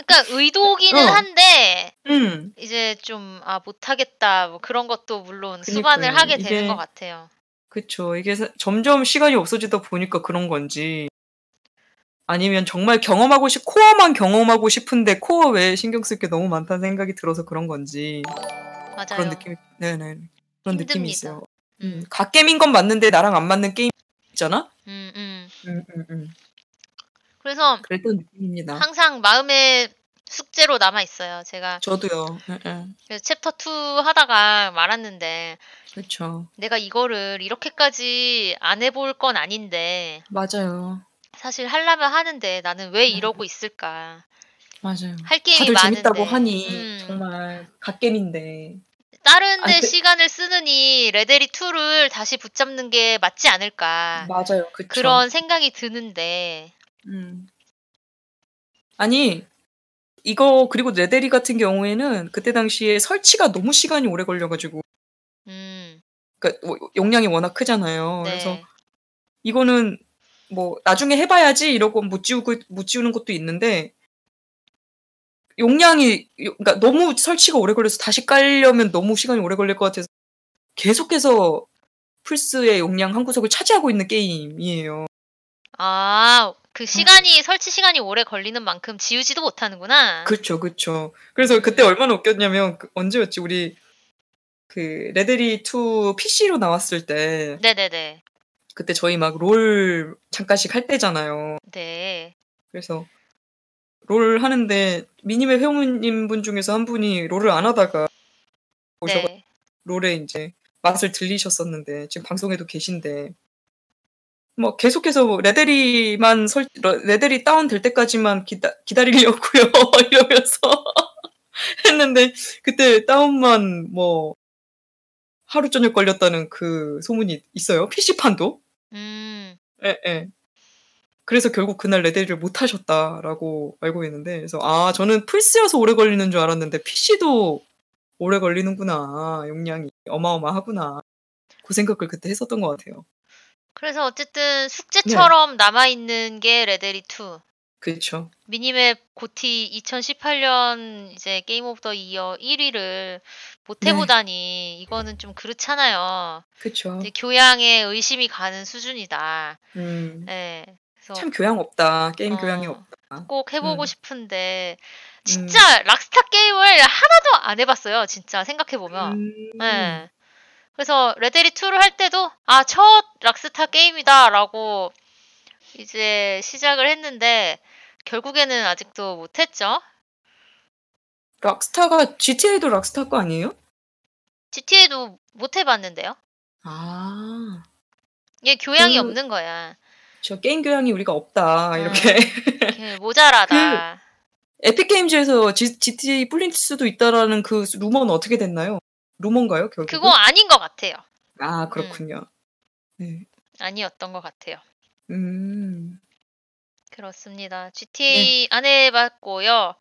그러니까 의도이기는 어. 한데 음. 이제 좀 아 못하겠다 뭐 그런 것도 물론 그니까요. 수반을 하게 되는 이게- 것 같아요. 그쵸. 이게 사- 점점 시간이 없어지다 보니까 그런 건지 아니면 정말 경험하고 싶 코어만 경험하고 싶은데 코어 외에 신경 쓸 게 너무 많다는 생각이 들어서 그런 건지 맞아요. 그런 느낌이 네네 그런 느낌이 힘듭니다. 있어요. 음, 음, 갓게임인 건 맞는데 나랑 안 맞는 게임 있잖아. 음, 음. 음, 음, 음. 그래서 그랬던 느낌입니다. 항상 마음의 숙제로 남아 있어요. 제가 저도요. 예, 예. 그래서 챕터 2 하다가 말았는데 그렇죠. 내가 이거를 이렇게까지 안 해볼 건 아닌데 맞아요. 사실 하려면 하는데 나는 왜 이러고 있을까? 맞아요. 할 게임이 다들 많은데 재밌다고 하니 음, 정말 갓게임인데 다른 데 아, 그- 시간을 쓰느니 레데리 2를 다시 붙잡는 게 맞지 않을까? 맞아요. 그쵸. 그런 생각이 드는데 음. 아니 이거 그리고 레데리 같은 경우에는 그때 당시에 설치가 너무 시간이 오래 걸려가지고 음, 그러니까 뭐 용량이 워낙 크잖아요. 네. 그래서 이거는 뭐 나중에 해봐야지 이러고 못 지우고 못 지우는 것도 있는데 용량이 그러니까 너무 설치가 오래 걸려서 다시 깔려면 너무 시간이 오래 걸릴 것 같아서 계속해서 플스의 용량 한 구석을 차지하고 있는 게임이에요. 아, 음. 그 시간이 설치 시간이 오래 걸리는 만큼 지우지도 못하는구나. 그렇죠, 그렇죠. 그래서 그때 얼마나 웃겼냐면 그 언제였지 우리 그 레데리 2 PC로 나왔을 때 네네네. 그때 저희 막 롤 잠깐씩 할 때잖아요. 네. 그래서 롤 하는데 미니맵 회원님 분 중에서 한 분이 롤을 안 하다가 오셔가 네. 롤에 이제 맛을 들리셨었는데 지금 방송에도 계신데 뭐 계속해서 레데리만 설 레데리 다운 될 때까지만 기다, 기다리려고요 이러면서 했는데 그때 다운만 뭐 하루 종일 걸렸다는 그 소문이 있어요 PC판도 음, 예, 예. 그래서 결국 그날 레데리를 못 하셨다라고 알고 있는데, 그래서 아 저는 플스여서 오래 걸리는 줄 알았는데 PC도 오래 걸리는구나 용량이 어마어마하구나 그 생각을 그때 했었던 것 같아요. 그래서 어쨌든 네. 숙제처럼 남아 있는 게 레데리 2. 그렇죠. 미니맵 GOTY 2018년 이제 Game of the Year 1위를 못 네. 해보다니 이거는 좀 그렇잖아요. 그렇죠. 교양에 의심이 가는 수준이다. 음, 네. 참 교양 없다. 게임 어, 교양이 없다. 꼭 해보고 음. 싶은데 진짜 락스타 게임을 하나도 안 해봤어요. 진짜 생각해 보면. 음, 네. 그래서 레데리 2를 할 때도 아 첫 락스타 게임이다라고 이제 시작을 했는데 결국에는 아직도 못했죠. 락스타가 GTA도 락스타 거 아니에요? GTA도 못 해봤는데요. 아, 이게 교양이 그- 없는 거야. 저 게임 교양이 우리가 없다 음. 이렇게. 이렇게 모자라다. 에픽 게임즈에서 GTA 수도 있다라는 그 루머는 어떻게 됐나요? 루머인가요, 결국? 그거 아닌 것 같아요. 아, 그렇군요. 네. 아니었던 것 같아요. 음. 그렇습니다. GTA 안 해봤고요.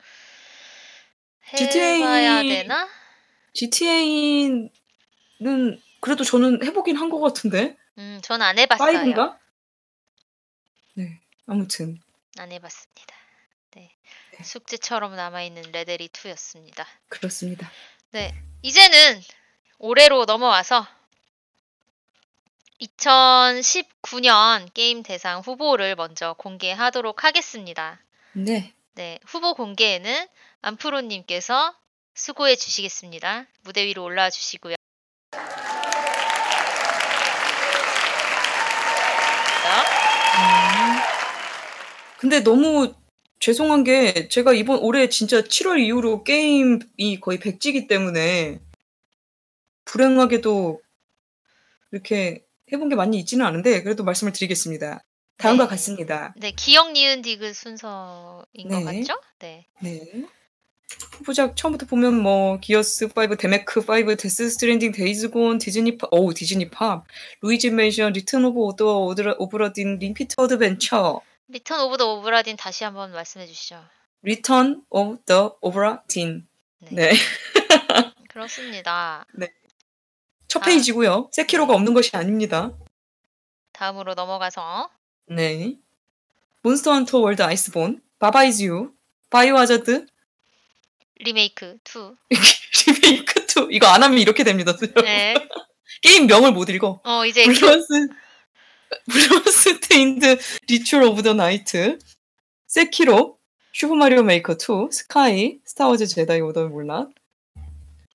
GTA 해봐야 되나? GTA는 그래도 저는 해보긴 한 것 같은데. 음, 전 안 해봤어요. 5인가? 네. 아무튼. 안 해봤습니다. 네. 네. 숙제처럼 남아있는 레데리 2였습니다. 그렇습니다. 네. 이제는 올해로 넘어와서 2019년 게임 대상 후보를 먼저 공개하도록 하겠습니다. 네. 네. 후보 공개에는 안프로님께서 수고해 주시겠습니다. 무대 위로 올라와 주시고요. 음. 근데 너무 죄송한 게 제가 이번 올해 진짜 7월 이후로 게임이 거의 백지기 때문에 불행하게도 이렇게 해본 게 많이 있지는 않은데 그래도 말씀을 드리겠습니다. 다음과 네. 같습니다. 네, 기억 니은 디귿 순서인 것 네. 같죠? 네. 네. 후보작 처음부터 보면 뭐 Gears 5, 데메크 5, Death Stranding, Days Gone, Disney Pop, 어우 Disney Pop, Luigi Mansion, Return of 오더 오드라- Obra Dinn, Ring Fit Adventure, Return of the Obra Dinn 다시 한번 말씀해 주시죠. Return of the Obra Dinn. 네. 네. 그렇습니다. 첫 아. 페이지고요. 세키로가 없는 것이 아닙니다. 다음으로 넘어가서 네. Monster Hunter World Iceborne, Baba Is You, Biohazard, 리메이크 2. 리메이크 2. 이거 안 하면 이렇게 됩니다. 네. 게임 명을 못 읽어. 어, 이제 블러스 Bloodstained Ritual of the Night 세키로 Super Mario Maker 2 스카이 Star Wars Jedi Order 몰라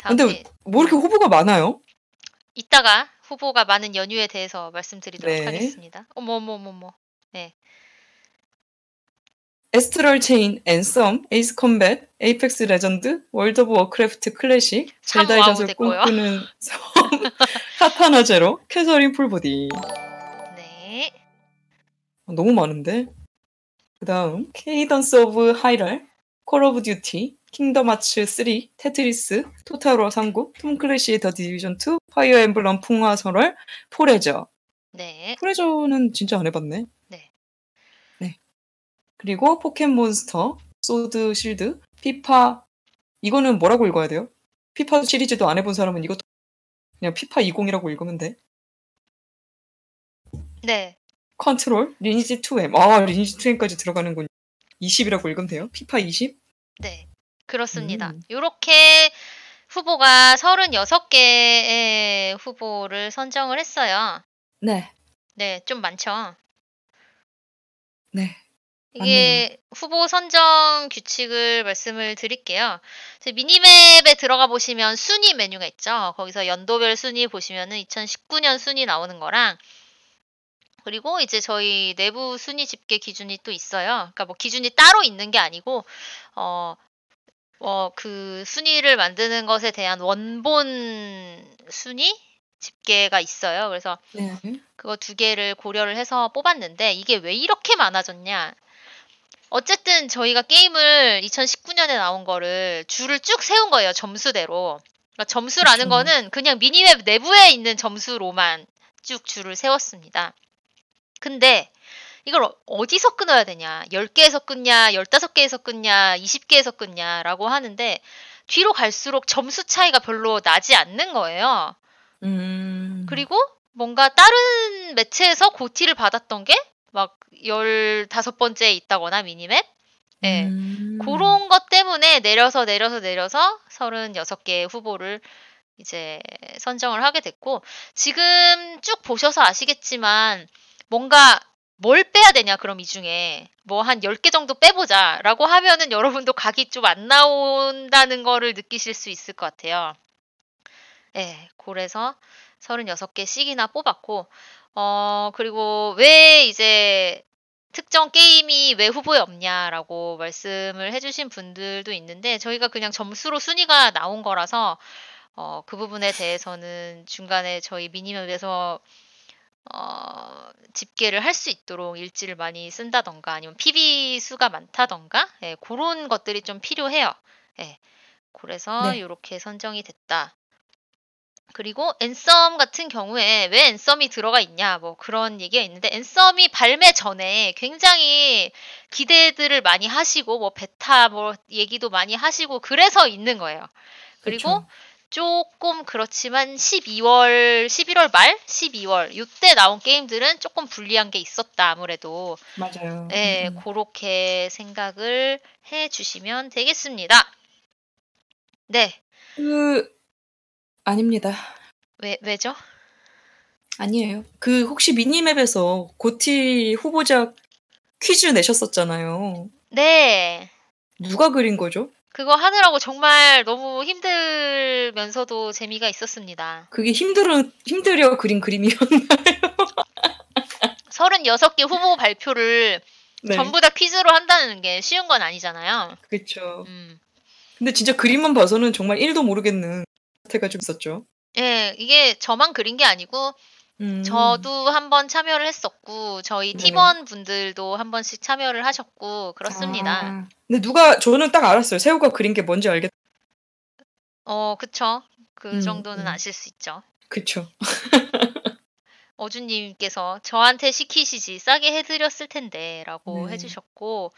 근데 페- 뭐 이렇게 후보가 많아요? 이따가 후보가 많은 연유에 대해서 말씀드리도록 네. 하겠습니다. 어머 어머 어머 어머. Astral Chain, Anthem, Ace Combat, Apex Legends, World of Warcraft Classic, 참 젤다의 됐고요. 꿈꾸는 섬, Katana Zero, Catherine Full Body 네. 너무 많은데 그 다음 Cadence of Hyrule, Call of Duty, Kingdom Hearts 3, Tetris, Total War 3국, Tom Clancy의 The Division 2, Fire Emblem 풍화설월, Forager 네. Forager는 진짜 안 해봤네 네. 네. 그리고 포켓몬스터, Sword Shield, FIFA 이거는 뭐라고 읽어야 돼요? 피파 시리즈도 안 해본 사람은 이것도 그냥 피파 20이라고 읽으면 돼 네. 컨트롤, 리니지 2M 아 리니지 2M까지 들어가는군 20이라고 읽으면 돼요? 피파 20? 네. 그렇습니다. 음. 요렇게 후보가 36개의 후보를 선정을 했어요. 네 네, 좀 많죠. 네. 이게 후보 선정 규칙을 말씀을 드릴게요. 미니맵에 들어가 보시면 순위 메뉴가 있죠. 거기서 연도별 순위 보시면은 2019년 순위 나오는 거랑 그리고 이제 저희 내부 순위 집계 기준이 또 있어요. 그러니까 뭐 기준이 따로 있는 게 아니고 어, 어, 그 순위를 만드는 것에 대한 원본 순위 집계가 있어요. 그래서 네. 그거 두 개를 고려를 해서 뽑았는데 이게 왜 이렇게 많아졌냐? 어쨌든 저희가 게임을 2019년에 나온 거를 줄을 쭉 세운 거예요. 점수대로. 그러니까 점수라는 그쵸. 거는 그냥 미니맵 내부에 있는 점수로만 쭉 줄을 세웠습니다. 근데 이걸 어- 어디서 끊어야 되냐? 10개에서 끊냐? 15개에서 끊냐? 20개에서 끊냐 라고 하는데 뒤로 갈수록 점수 차이가 별로 나지 않는 거예요. 음. 그리고 뭔가 다른 매체에서 고티를 받았던 게 막 15번째에 있다거나 미니맵? 네. 음. 그런 것 때문에 내려서 내려서 내려서 36개의 후보를 이제 선정을 하게 됐고 지금 쭉 보셔서 아시겠지만 뭔가 뭘 빼야 되냐 그럼 이 중에 뭐 한 10개 정도 빼보자 라고 하면은 여러분도 각이 좀 안 나온다는 거를 느끼실 수 있을 것 같아요. 네, 그래서 36개씩이나 뽑았고 어 그리고 왜 이제 특정 게임이 왜 후보에 없냐라고 말씀을 해주신 분들도 있는데 저희가 그냥 점수로 순위가 나온 거라서 어, 그 부분에 대해서는 중간에 저희 미니맵에서 어, 집계를 할 수 있도록 일지를 많이 쓴다던가 아니면 PB 수가 많다던가 예, 그런 것들이 좀 필요해요. 예, 그래서 네. 이렇게 선정이 됐다. 그리고 앤썸 같은 경우에 왜 앤썸이 들어가 있냐 뭐 그런 얘기가 있는데 앤썸이 발매 전에 굉장히 기대들을 많이 하시고 뭐 베타 뭐 얘기도 많이 하시고 그래서 있는 거예요. 그리고 그쵸. 조금 그렇지만 12월, 11월 말, 12월 이때 나온 게임들은 조금 불리한 게 있었다 아무래도. 맞아요. 네, 음, 음. 그렇게 생각을 해주시면 되겠습니다. 네, 그 아닙니다. 왜 왜죠? 아니에요. 그 혹시 미니맵에서 고티 후보작 퀴즈 내셨었잖아요. 네, 누가 그린 거죠? 그거 하느라고 정말 너무 힘들면서도 재미가 있었습니다. 그게 힘들어 힘들여 그린 그림이었나? 36개 후보 발표를 네. 전부 다 퀴즈로 한다는 게 쉬운 건 아니잖아요. 그렇죠. 음. 근데 진짜 그림만 봐서는 정말 1도 모르겠는 사태가 좀 있었죠. 예, 이게 저만 그린 게 아니고 음. 저도 한번 참여를 했었고 저희 네. 팀원 분들도 한 번씩 참여를 하셨고 그렇습니다. 아. 근데 누가 저는 딱 알았어요. 새우가 그린 게 뭔지 알겠. 어, 그쵸. 그 음, 정도는 음. 아실 수 있죠. 그쵸. 어주님께서 저한테 시키시지 싸게 해드렸을 텐데라고 네. 해주셨고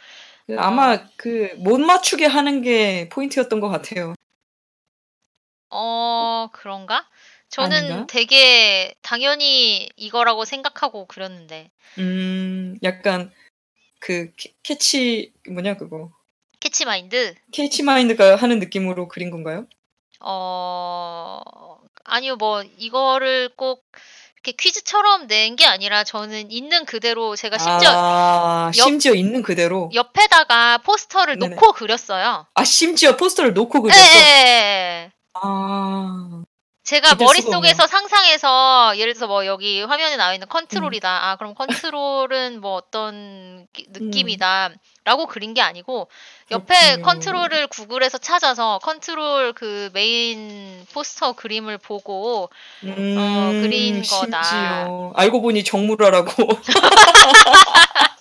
그 아마 그못 맞추게 하는 게 포인트였던 것 같아요. 어 그런가? 저는 아닌가? 되게 당연히 이거라고 생각하고 그렸는데 음, 약간 그 캐- 캐치 뭐냐 그거 Catch Mind Catch Mind가 하는 느낌으로 그린 건가요? 어 아니요 뭐 이거를 꼭 이렇게 퀴즈처럼 낸 게 아니라 저는 있는 그대로 제가 심지어 아, 옆- 심지어 있는 그대로. 옆에다가 포스터를 네네. 놓고 그렸어요. 아, 심지어 포스터를 놓고 예, 그렸어. 예, 예. 아, 제가 머릿속에서 상상해서 예를 들어서 뭐 여기 화면에 나와 있는 컨트롤이다. 아, 그럼 컨트롤은 뭐 어떤 기- 느낌이다. 라고 그린 게 아니고 옆에 음. 그렇군요. Control을 구글에서 찾아서 컨트롤 그 메인 포스터 그림을 보고 음, 어, 그린 거다. 심지어. 알고 보니 정물화라고.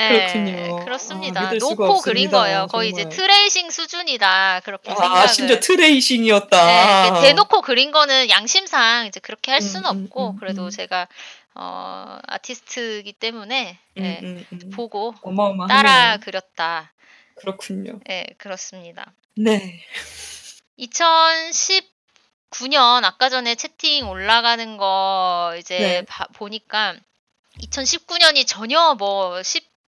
예, 그렇군요. 그렇습니다. 아, 놓고 그린 없습니다, 거예요. 거의 이제. tracing 수준이다. 그렇게 아, 생각을 심지어 tracing이었다. 네, 대놓고 그린 거는 양심상 이제 그렇게 할 음, 수는 음, 없고 음, 그래도 음. 제가 어 아티스트이기 때문에 음, 예, 음, 음. 보고 어마어마하네요. 따라 그렸다. 그렇군요. 예, 그렇습니다. 네. 2019년 아까 전에 채팅 올라가는 거 이제 네. 봐- 보니까 2019년이 전혀 뭐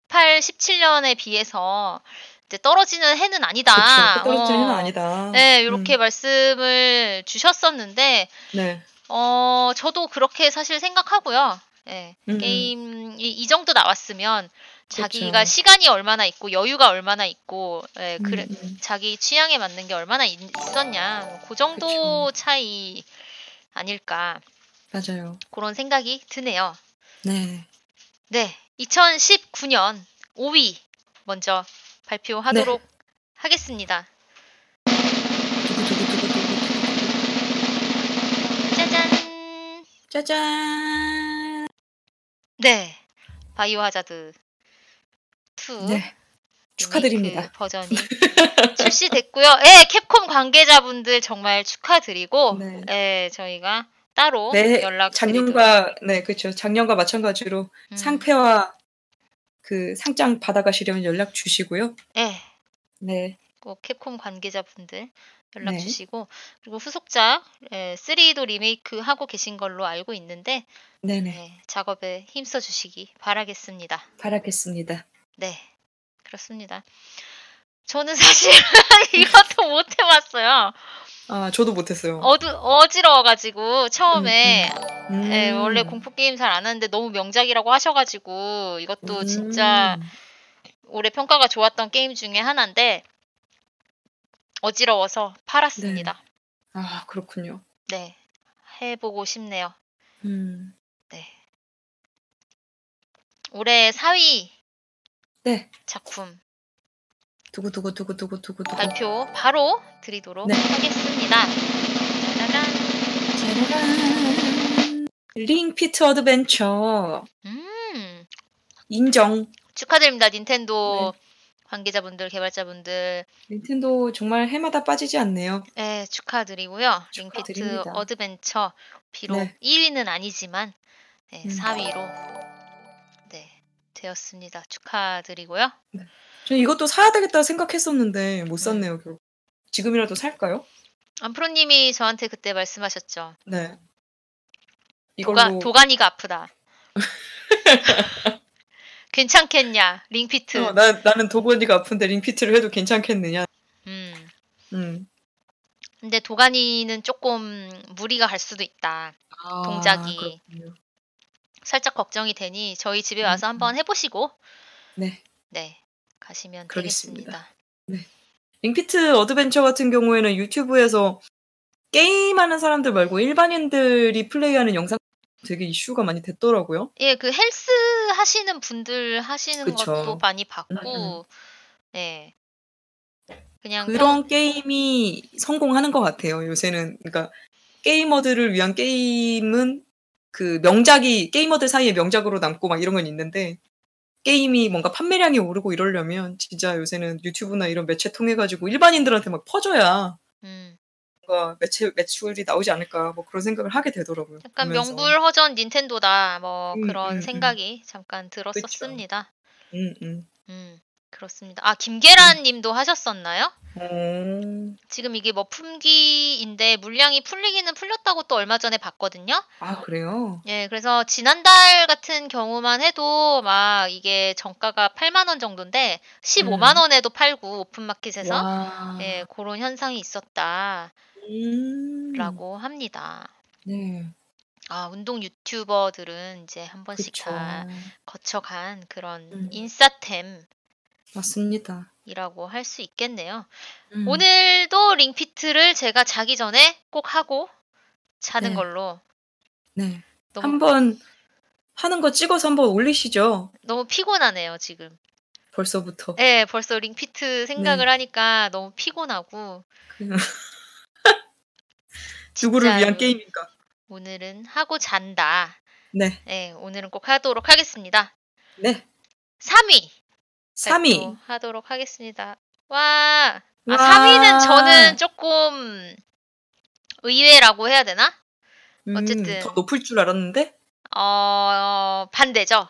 18, 17년에 비해서 이제 떨어지는 해는 아니다. 그렇죠. 떨어지는 해는 어, 아니다. 네, 이렇게 음, 말씀을 주셨었는데 네. 어, 저도 그렇게 사실 생각하고요. 예, 음. 게임이 이 정도 나왔으면 자기가 그렇죠. 시간이 얼마나 있고 여유가 얼마나 있고 예, 그래, 음, 음. 자기 취향에 맞는 게 얼마나 있, 었냐그 정도 그쵸. 차이 아닐까 맞아요. 그런 생각이 드네요. 네. 네, 2019년 5위 먼저 발표하도록 네. 하겠습니다. 짜잔. 짜잔. 네, 바이오 하자드 2 네. 축하드립니다. 리메이크 버전이 출시됐고요. 예, 캡콤 관계자분들 정말 축하드리고, 네. 예, 저희가 따로 네, 연락 작년과 네 그렇죠. 작년과 마찬가지로 음. 상패와 그 상장 받아가시려면 연락 주시고요. 예, 네, 꼭 캡콤 관계자분들 연락 네. 주시고, 그리고 후속작 예, 3도 리메이크 하고 계신 걸로 알고 있는데, 네네 예, 작업에 힘써 주시기 바라겠습니다. 바라겠습니다. 네, 그렇습니다. 저는 사실 이것도 못 해봤어요. 아 저도 못했어요. 어두 어지러워가지고 처음에 음. 예, 원래 공포 게임 잘 안 하는데 너무 명작이라고 하셔가지고 이것도 진짜 음. 올해 평가가 좋았던 게임 중에 하나인데 어지러워서 팔았습니다. 아 그렇군요. 네, 해보고 싶네요. 음. 네, 올해 4위 네. 작품 두구 두구 두구 두구 두구 두구. 발표 바로 드리도록 네. 하겠습니다. 짜라란. 짜라란. Ring Fit Adventure 음, 인정. 축하드립니다. 닌텐도 네. 관계자분들, 개발자분들 닌텐도 정말 해마다 빠지지 않네요. 네, 축하드리고요. Ring Fit 축하드립니다. Adventure 비록 네. 1위는 아니지만 네, 음. 4위로 네, 되었습니다. 축하드리고요. 저는 이것도 사야 되겠다 생각했었는데 못 샀네요. 결국. 지금이라도 살까요? 안프로님이 저한테 그때 말씀하셨죠. 네. 도가, 이걸로 도가니가 아프다. 괜찮겠냐, 링피트. 어, 나, 나는 도건이가 아픈데 링피트를 해도 괜찮겠느냐. 음. 음. 근데 도가니는 조금 무리가 갈 수도 있다. 아, 동작이. 그렇군요. 살짝 걱정이 되니 저희 집에 와서 음, 한번 해보시고 네. 네 가시면 그러겠습니다. 되겠습니다. Ring Fit Adventure 같은 경우에는 유튜브에서 게임하는 사람들 말고 일반인들이 플레이하는 영상 되게 이슈가 많이 됐더라고요. 예, 그 헬스 하시는 분들 하시는 그쵸. 것도 많이 음, 봤고, 네. 그냥 그런 게임이 성공하는 것 같아요. 요새는 그러니까 게이머들을 위한 게임은 그 명작이 게이머들 사이에 명작으로 남고 막 이런 건 있는데 게임이 뭔가 판매량이 오르고 이러려면 진짜 요새는 유튜브나 이런 매체 통해 가지고 일반인들한테 막 퍼져야 음, 뭔가 매체 매출이 나오지 않을까 뭐 그런 생각을 하게 되더라고요. 약간 보면서. 명불허전 닌텐도다 뭐 음, 그런 음, 음. 생각이 잠깐 들었었습니다. 음, 음. 음, 그렇습니다. 아, 김계란 님도 하셨었나요? 어, 지금 이게 뭐 품기인데 물량이 풀리기는 풀렸다고 또 얼마 전에 봤거든요. 아 그래요? 예, 그래서 지난달 같은 경우만 해도 막 이게 정가가 8만 원 정도인데 15만 음. 원에도 팔고 오픈마켓에서 와. 예, 그런 현상이 있었다라고 음. 합니다. 네. 아, 운동 유튜버들은 이제 한 번씩 그쵸. 다 거쳐간 그런 음. 인싸템이라고 맞습니다. 할수 있겠네요. 음. 오늘도 링피트를 제가 자기 전에 꼭 하고 자는 네. 걸로 네. 한번 하는 거 찍어서 한번 올리시죠. 너무 피곤하네요, 지금. 벌써부터. 네, 벌써 링피트 생각을 하니까 너무 피곤하고 누구를 위한 게임인가? 오늘은 하고 잔다. 네. 네, 오늘은 꼭 하도록 하겠습니다. 네. 3위 3위. 하도록 하겠습니다. 와, 아, 와. 3위는 저는 조금 의외라고 해야 되나? 음, 어쨌든. 더 높을 줄 알았는데 어, 반대죠.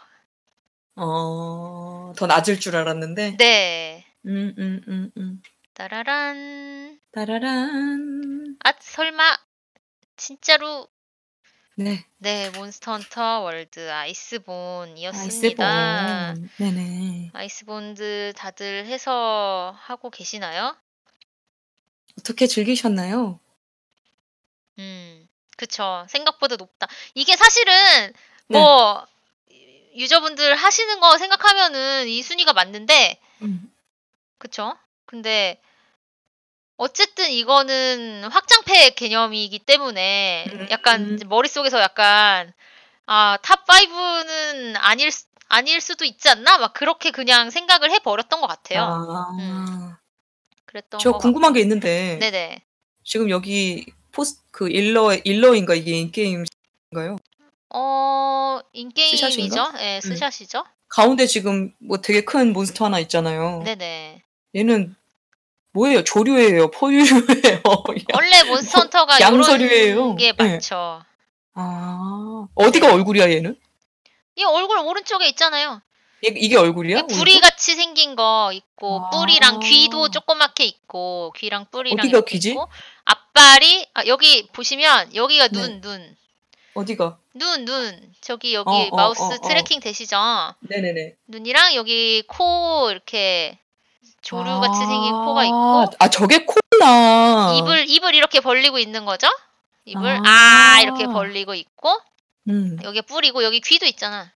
어, 더 낮을 줄 알았는데. 네. 음, 음, 음, 음. 따라란. 따라란. 아, 설마 진짜로 네. 네, 몬스터 헌터 월드 아이스본이었습니다. 아이스본. 네네. 아이스본드 다들 해서 하고 계시나요? 어떻게 즐기셨나요? 음, 그쵸. 생각보다 높다. 이게 사실은 네. 뭐 유저분들 하시는 거 생각하면은 이 순위가 맞는데, 음. 그쵸? 근데 어쨌든 이거는 확장팩 개념이기 때문에 음. 약간 이제 머릿속에서 약간 아, top 5는 아닐, 수- 아닐 수도 있지 않나? 막 그렇게 그냥 생각을 해버렸던 것 같아요. 아, 음. 그랬던 저것 궁금한 게 있는데 같... 네네. 지금 여기 포스 그 일러 일러인가 이게 in-game인가요? 어, in-game이죠? 스샷인가? 네, 스샷이죠? 가운데 지금 뭐 되게 큰 몬스터 하나 있잖아요. 네네. 얘는 뭐예요? 조류예요? 포유류예요? 원래 Monster Hunter가 양서류예요. 이런 게 네. 아 어디가 얼굴이야 얘는? 이 얼굴 오른쪽에 있잖아요. 얘, 이게 얼굴이야? 이 부리 같이 생긴 거 있고 아. 뿔이랑 귀도 조그맣게 있고 귀랑 뿔이랑 어디가 귀지? 있고 앞발이 아, 여기 보시면 여기가 눈 네. 눈. 어디가? 눈, 눈. 저기 여기 어, 어, 마우스 어, 어. tracking 되시죠? 네네네. 눈이랑 여기 코 이렇게 조류 같이 생긴 아, 코가 있고 아 저게 코구나. 입을 입을 이렇게 벌리고 있는 거죠? 입을 아. 아, 이렇게 벌리고 있고 음. 여기 뿔이고 여기 귀도 있잖아.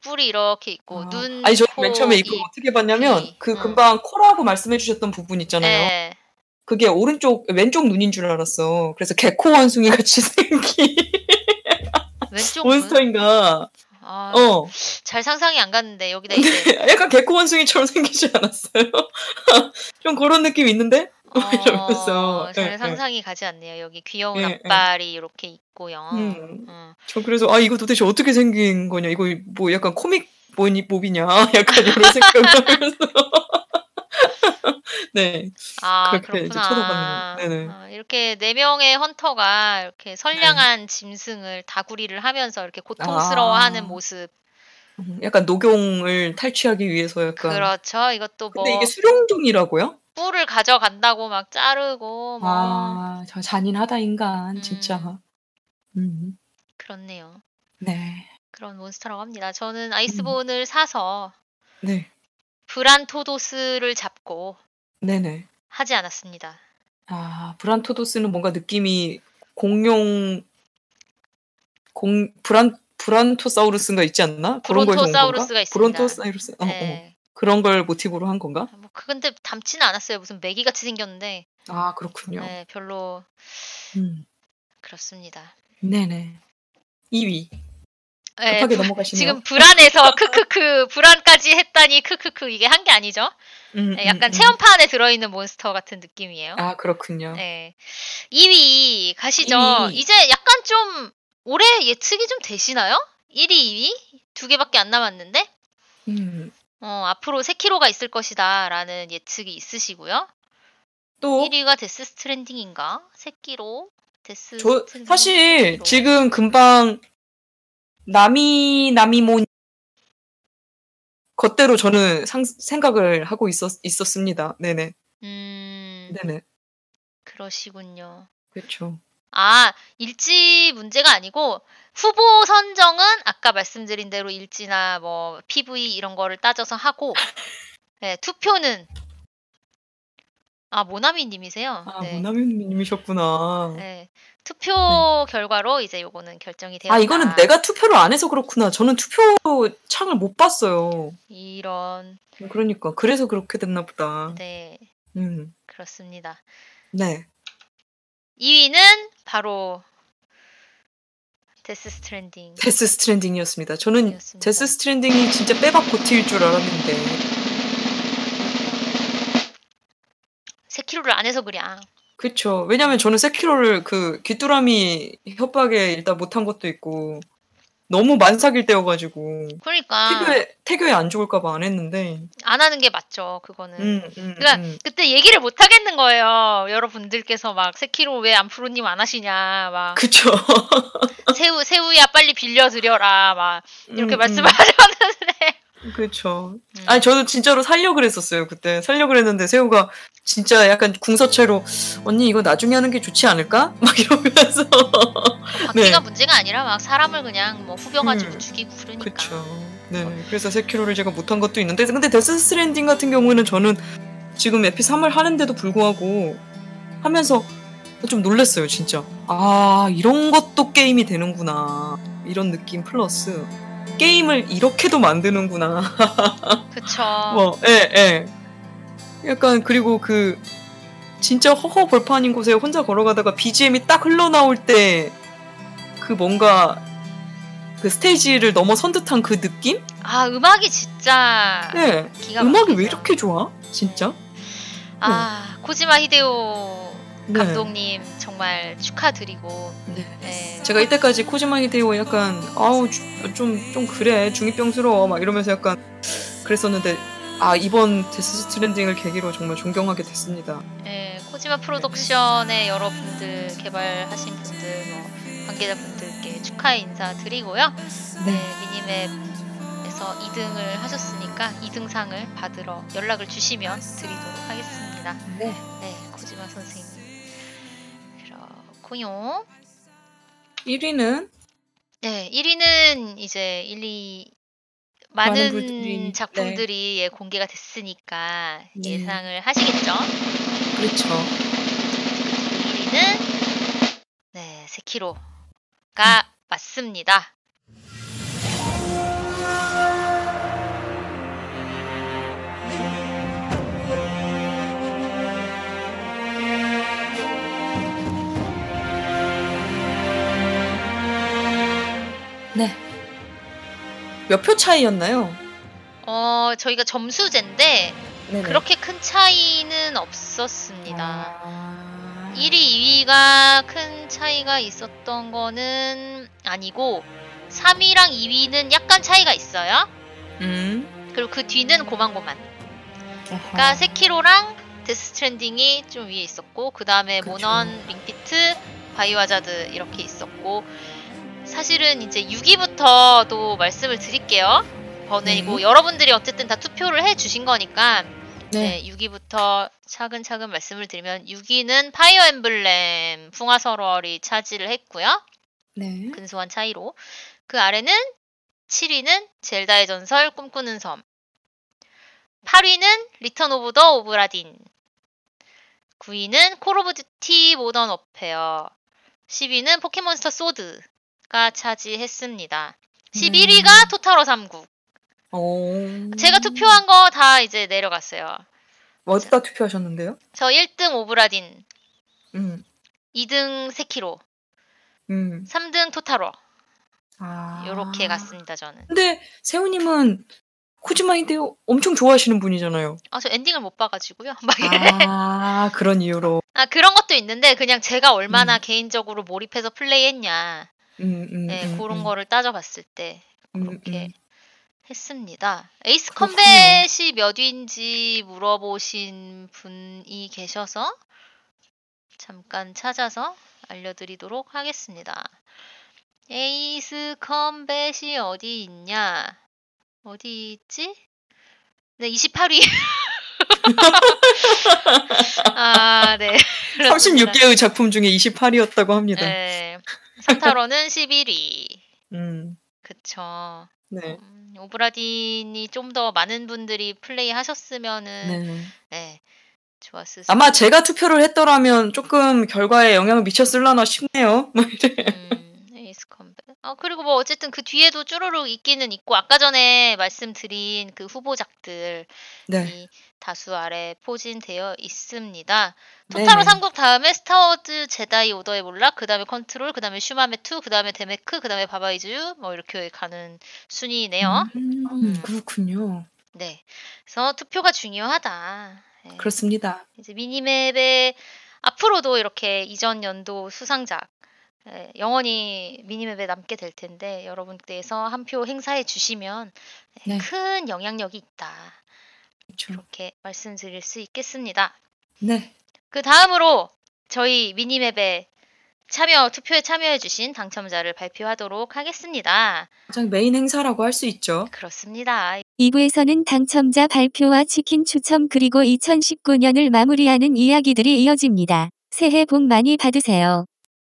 뿔이 이렇게 있고 아. 눈, 아니 저 코, 맨 처음에 이거 입. 어떻게 봤냐면 귀. 그 음. 금방 코라고 말씀해 주셨던 부분 있잖아요. 네. 그게 오른쪽 왼쪽 눈인 줄 알았어. 그래서 개코 원숭이 같이 생긴 왼쪽 눈. 몬스터인가. 아, 어. 잘 상상이 안 갔는데 여기다 이제 약간 개코 원숭이처럼 생기지 않았어요? 좀 그런 느낌 있는데? 이러면서. 어, 잘 예, 예. 상상이 가지 않네요. 여기 귀여운 예, 예. 앞발이 이렇게 있고요. 음. 음. 저 그래서 아 이거 도대체 어떻게 생긴 거냐? 이거 뭐 약간 코믹 뭐니 몹이냐? 약간 이런 생각하면서 네. 아, 그렇게 이제 그렇구나. 쳐다봤는 거. 네네. 아, 이렇게 네 명의 헌터가 이렇게 선량한 짐승을 다구리를 하면서 이렇게 고통스러워하는 아. 모습. 음, 약간 녹용을 탈취하기 위해서 약간 그렇죠. 이것도 뭐 근데 이게 수룡종이라고요? 뿔을 가져간다고 막 자르고 뭐 아, 저 잔인하다 인간 음. 진짜. 음. 그렇네요. 네. 그런 몬스터라고 합니다. 음. 저는 아이스본을 사서 네. 브란토도스를 잡고 네네. 하지 않았습니다. 아, 브란토도스는 뭔가 느낌이 공룡 공 브란 브란토사우루스가 있지 않나? 그런? 브론토사우루스가 있습니다. 브론토사우루스. 어, 어. 네. 그런 걸 모티브로 한 건가? 뭐 그- 근데 닮지는 않았어요. 무슨 메기 같이 생겼는데 아, 그렇군요. 네, 별로 음. 그렇습니다. 네네. 2위. 예, 급하게 부- 넘어가시네요. 지금 불안해서 크크크 불안까지 했다니 크크크 이게 한 게 아니죠. 음, 예, 약간 음, 음. 체험판 안에 들어있는 몬스터 같은 느낌이에요. 아 그렇군요. 네. 2위 가시죠. 2위. 이제 약간 좀 올해 예측이 좀 되시나요? 1위, 2위 두 개밖에 안 남았는데 음. 어, 앞으로 세키로가 있을 것이다라는 예측이 있으시고요. 또 1위가 데스 스트랜딩인가? 세키로 데스 저 스트랜딩, 사실 세키로. 지금 금방 나미 나미몬 것대로 저는 상, 생각을 하고 있었 있었습니다. 네네 음 네네 그러시군요. 그렇죠. 아, 일지 문제가 아니고 후보 선정은 아까 말씀드린 대로 일지나 뭐 PV 이런 거를 따져서 하고 네, 투표는 아, 모나미 님이세요. 아 네. 모나미 님이셨구나. 네. 투표 결과로 이제 요거는 결정이 되었다. 아 이거는 내가 투표를 안 해서 그렇구나. 저는 투표 창을 못 봤어요. 이런 그러니까 그래서 그렇게 됐나 보다. 네, 음, 그렇습니다. 네. 2위는 바로 데스 스트랜딩. 데스 스트랜딩이었습니다. 저는. 데스 스트랜딩이 진짜 빼박 GOTY일 줄 알았는데. 세키로를 안 해서 그래. 그쵸. 왜냐면 저는 세키로를 그 귀뚜라미 협박에 일단 못한 것도 있고 너무 만삭일 때여가지고 그러니까 태교에 태교에 안 좋을까봐 안 했는데. 안 하는 게 맞죠. 그거는. 음, 음, 그러니까 음. 그때 얘기를 못 하겠는 거예요. 여러분들께서 막 세키로 왜 안프로님 안 하시냐, 막 그쵸. 새우 새우야 빨리 빌려 드려라, 막 이렇게 음, 말씀을 하셨는데. 음, 그쵸. 음. 아니 저도 진짜로 살려 그랬었어요 그때 살려 그랬는데 새우가 진짜 약간 궁서체로 언니 이거 나중에 하는 게 좋지 않을까? 막 이러면서 바퀴가 네. 문제가 아니라 막 사람을 그냥 뭐 후벼가지고 음. 죽이고 그러니까. 그쵸. 네. 그래서 세키로를 제가 못한 것도 있는데 근데 데스 스트랜딩 같은 경우에는 저는 지금 에피 3을 하는데도 불구하고 하면서 좀 놀랐어요 진짜. 아 이런 것도 게임이 되는구나 이런 느낌 플러스 게임을 이렇게도 만드는구나. 그쵸. 뭐, 예, 예. 약간 그리고 그 진짜 허허 벌판인 곳에 혼자 걸어가다가 BGM이 딱 흘러나올 때 그 뭔가 그 스테이지를 넘어선 듯한 그 느낌? 아 음악이 진짜 네. 음악이. 왜 이렇게 좋아? 진짜? 아 코지마 히데오 네. 감독님 정말 축하드리고 네. 네. 제가 이때까지 코지마 히데오 약간 아우 좀좀 그래 중이병스러워 막 이러면서 약간 그랬었는데 아 이번 데스 스트랜딩을 계기로 정말 존경하게 됐습니다. 네, 코지마 프로덕션의 여러분들 개발하신 분들 뭐 관계자분들께 축하의 인사 드리고요. 네, 미니맵에서 2등을 하셨으니까 2등상을 받으러 연락을 주시면 드리도록 하겠습니다. 네. 네, 코지마 선생님. 그렇고요. 1위는 네, 1위는 이제 1, 2 많은 많은 분들이, 작품들이 예, 공개가 됐으니까 네. 예상을 하시겠죠. 그렇죠. 1위는 네, 세키로가 음. 맞습니다. 네. 몇 표 차이였나요? 어, 저희가 점수제인데 네네. 그렇게 큰 차이는 없었습니다. 아... 1위, 2위가 큰 차이가 있었던 거는 아니고 3위랑 2위는 약간 차이가 있어요. 음. 그리고 그 뒤는 고만고만. 아하. 그러니까 세키로랑 데스 스트랜딩이 좀 위에 있었고 그 다음에. 모넌, 링피트, 바이오하자드 이렇게 있었고 사실은 이제 6위부터도 말씀을 드릴게요. 번외이고 네. 여러분들이 어쨌든 다 투표를 해 주신 거니까 네. 네, 6위부터 차근차근 말씀을 드리면 6위는 파이어 엠블렘 풍화설월이 차지를 했고요. 네. 근소한 차이로. 그 아래는 7위는 젤다의 전설 꿈꾸는 섬. 8위는 리턴 오브 더 오브라딘. 9위는 콜 오브 듀티 모던 워페어. 10위는 포켓몬스터 소드 가 차지했습니다. 11위가 토탈워 3국. 어... 제가 투표한 거 다 이제 내려갔어요. 어디다 투표하셨는데요? 저 1등 오브라딘, 음. 2등 세키로, 음. 3등 토탈워. 아. 요렇게 갔습니다 저는. 근데 세훈님은 코지마 히데오 엄청 좋아하시는 분이잖아요. 아 저 엔딩을 못 봐가지고요. 막아 그런 이유로. 아 그런 것도 있는데 그냥 제가 얼마나 음. 개인적으로 몰입해서 플레이했냐 음, 음, 네, 음, 그런 음, 거를 따져봤을 때 음, 그렇게 음. 했습니다. 에이스 그렇군요. 컴뱃이 몇 위인지 물어보신 분이 계셔서 잠깐 찾아서 알려드리도록 하겠습니다. 에이스 컴뱃이 어디 있냐? 어디 있지? 네, 28위. 아, 네. 그렇습니다. 36개의 작품 중에 28위였다고 합니다. 네. 산타로는 11위. 음, 그쵸. 네. 음, 오브라딘이 좀 더 많은 분들이 플레이 하셨으면은 네. 네. 좋았을 아마. 제가 투표를 했더라면 조금 결과에 영향을 미쳤을라나 싶네요. 음, 에이스 컴뱃. 아 그리고 뭐 어쨌든 그 뒤에도 쭈루룩 있기는 있고 아까 전에 말씀드린 그 후보작들이 네. 다수 아래 포진되어 있습니다. 토탈워 네. 삼국 다음에 스타워즈 제다이 오더의 몰락, 그 다음에 컨트롤, 그 다음에 슈마메 2, 그 다음에 데메크, 그 다음에 바바이즈 뭐 이렇게 가는 순위네요. 음, 음. 그렇군요. 네. 그래서 투표가 중요하다. 네. 그렇습니다. 이제 미니맵에 앞으로도 이렇게 이전 연도 수상작 예, 영원히 미니맵에 남게 될 텐데 여러분께서 한 표 행사해 주시면 예, 네. 큰 영향력이 있다. 그렇죠. 이렇게 말씀드릴 수 있겠습니다. 네. 그 다음으로 저희 미니맵에 참여 투표에 참여해 주신 당첨자를 발표하도록 하겠습니다. 가장 메인 행사라고 할 수 있죠. 그렇습니다. 2부에서는 당첨자 발표와 치킨 추첨 그리고 2019년을 마무리하는 이야기들이 이어집니다. 새해 복 많이 받으세요.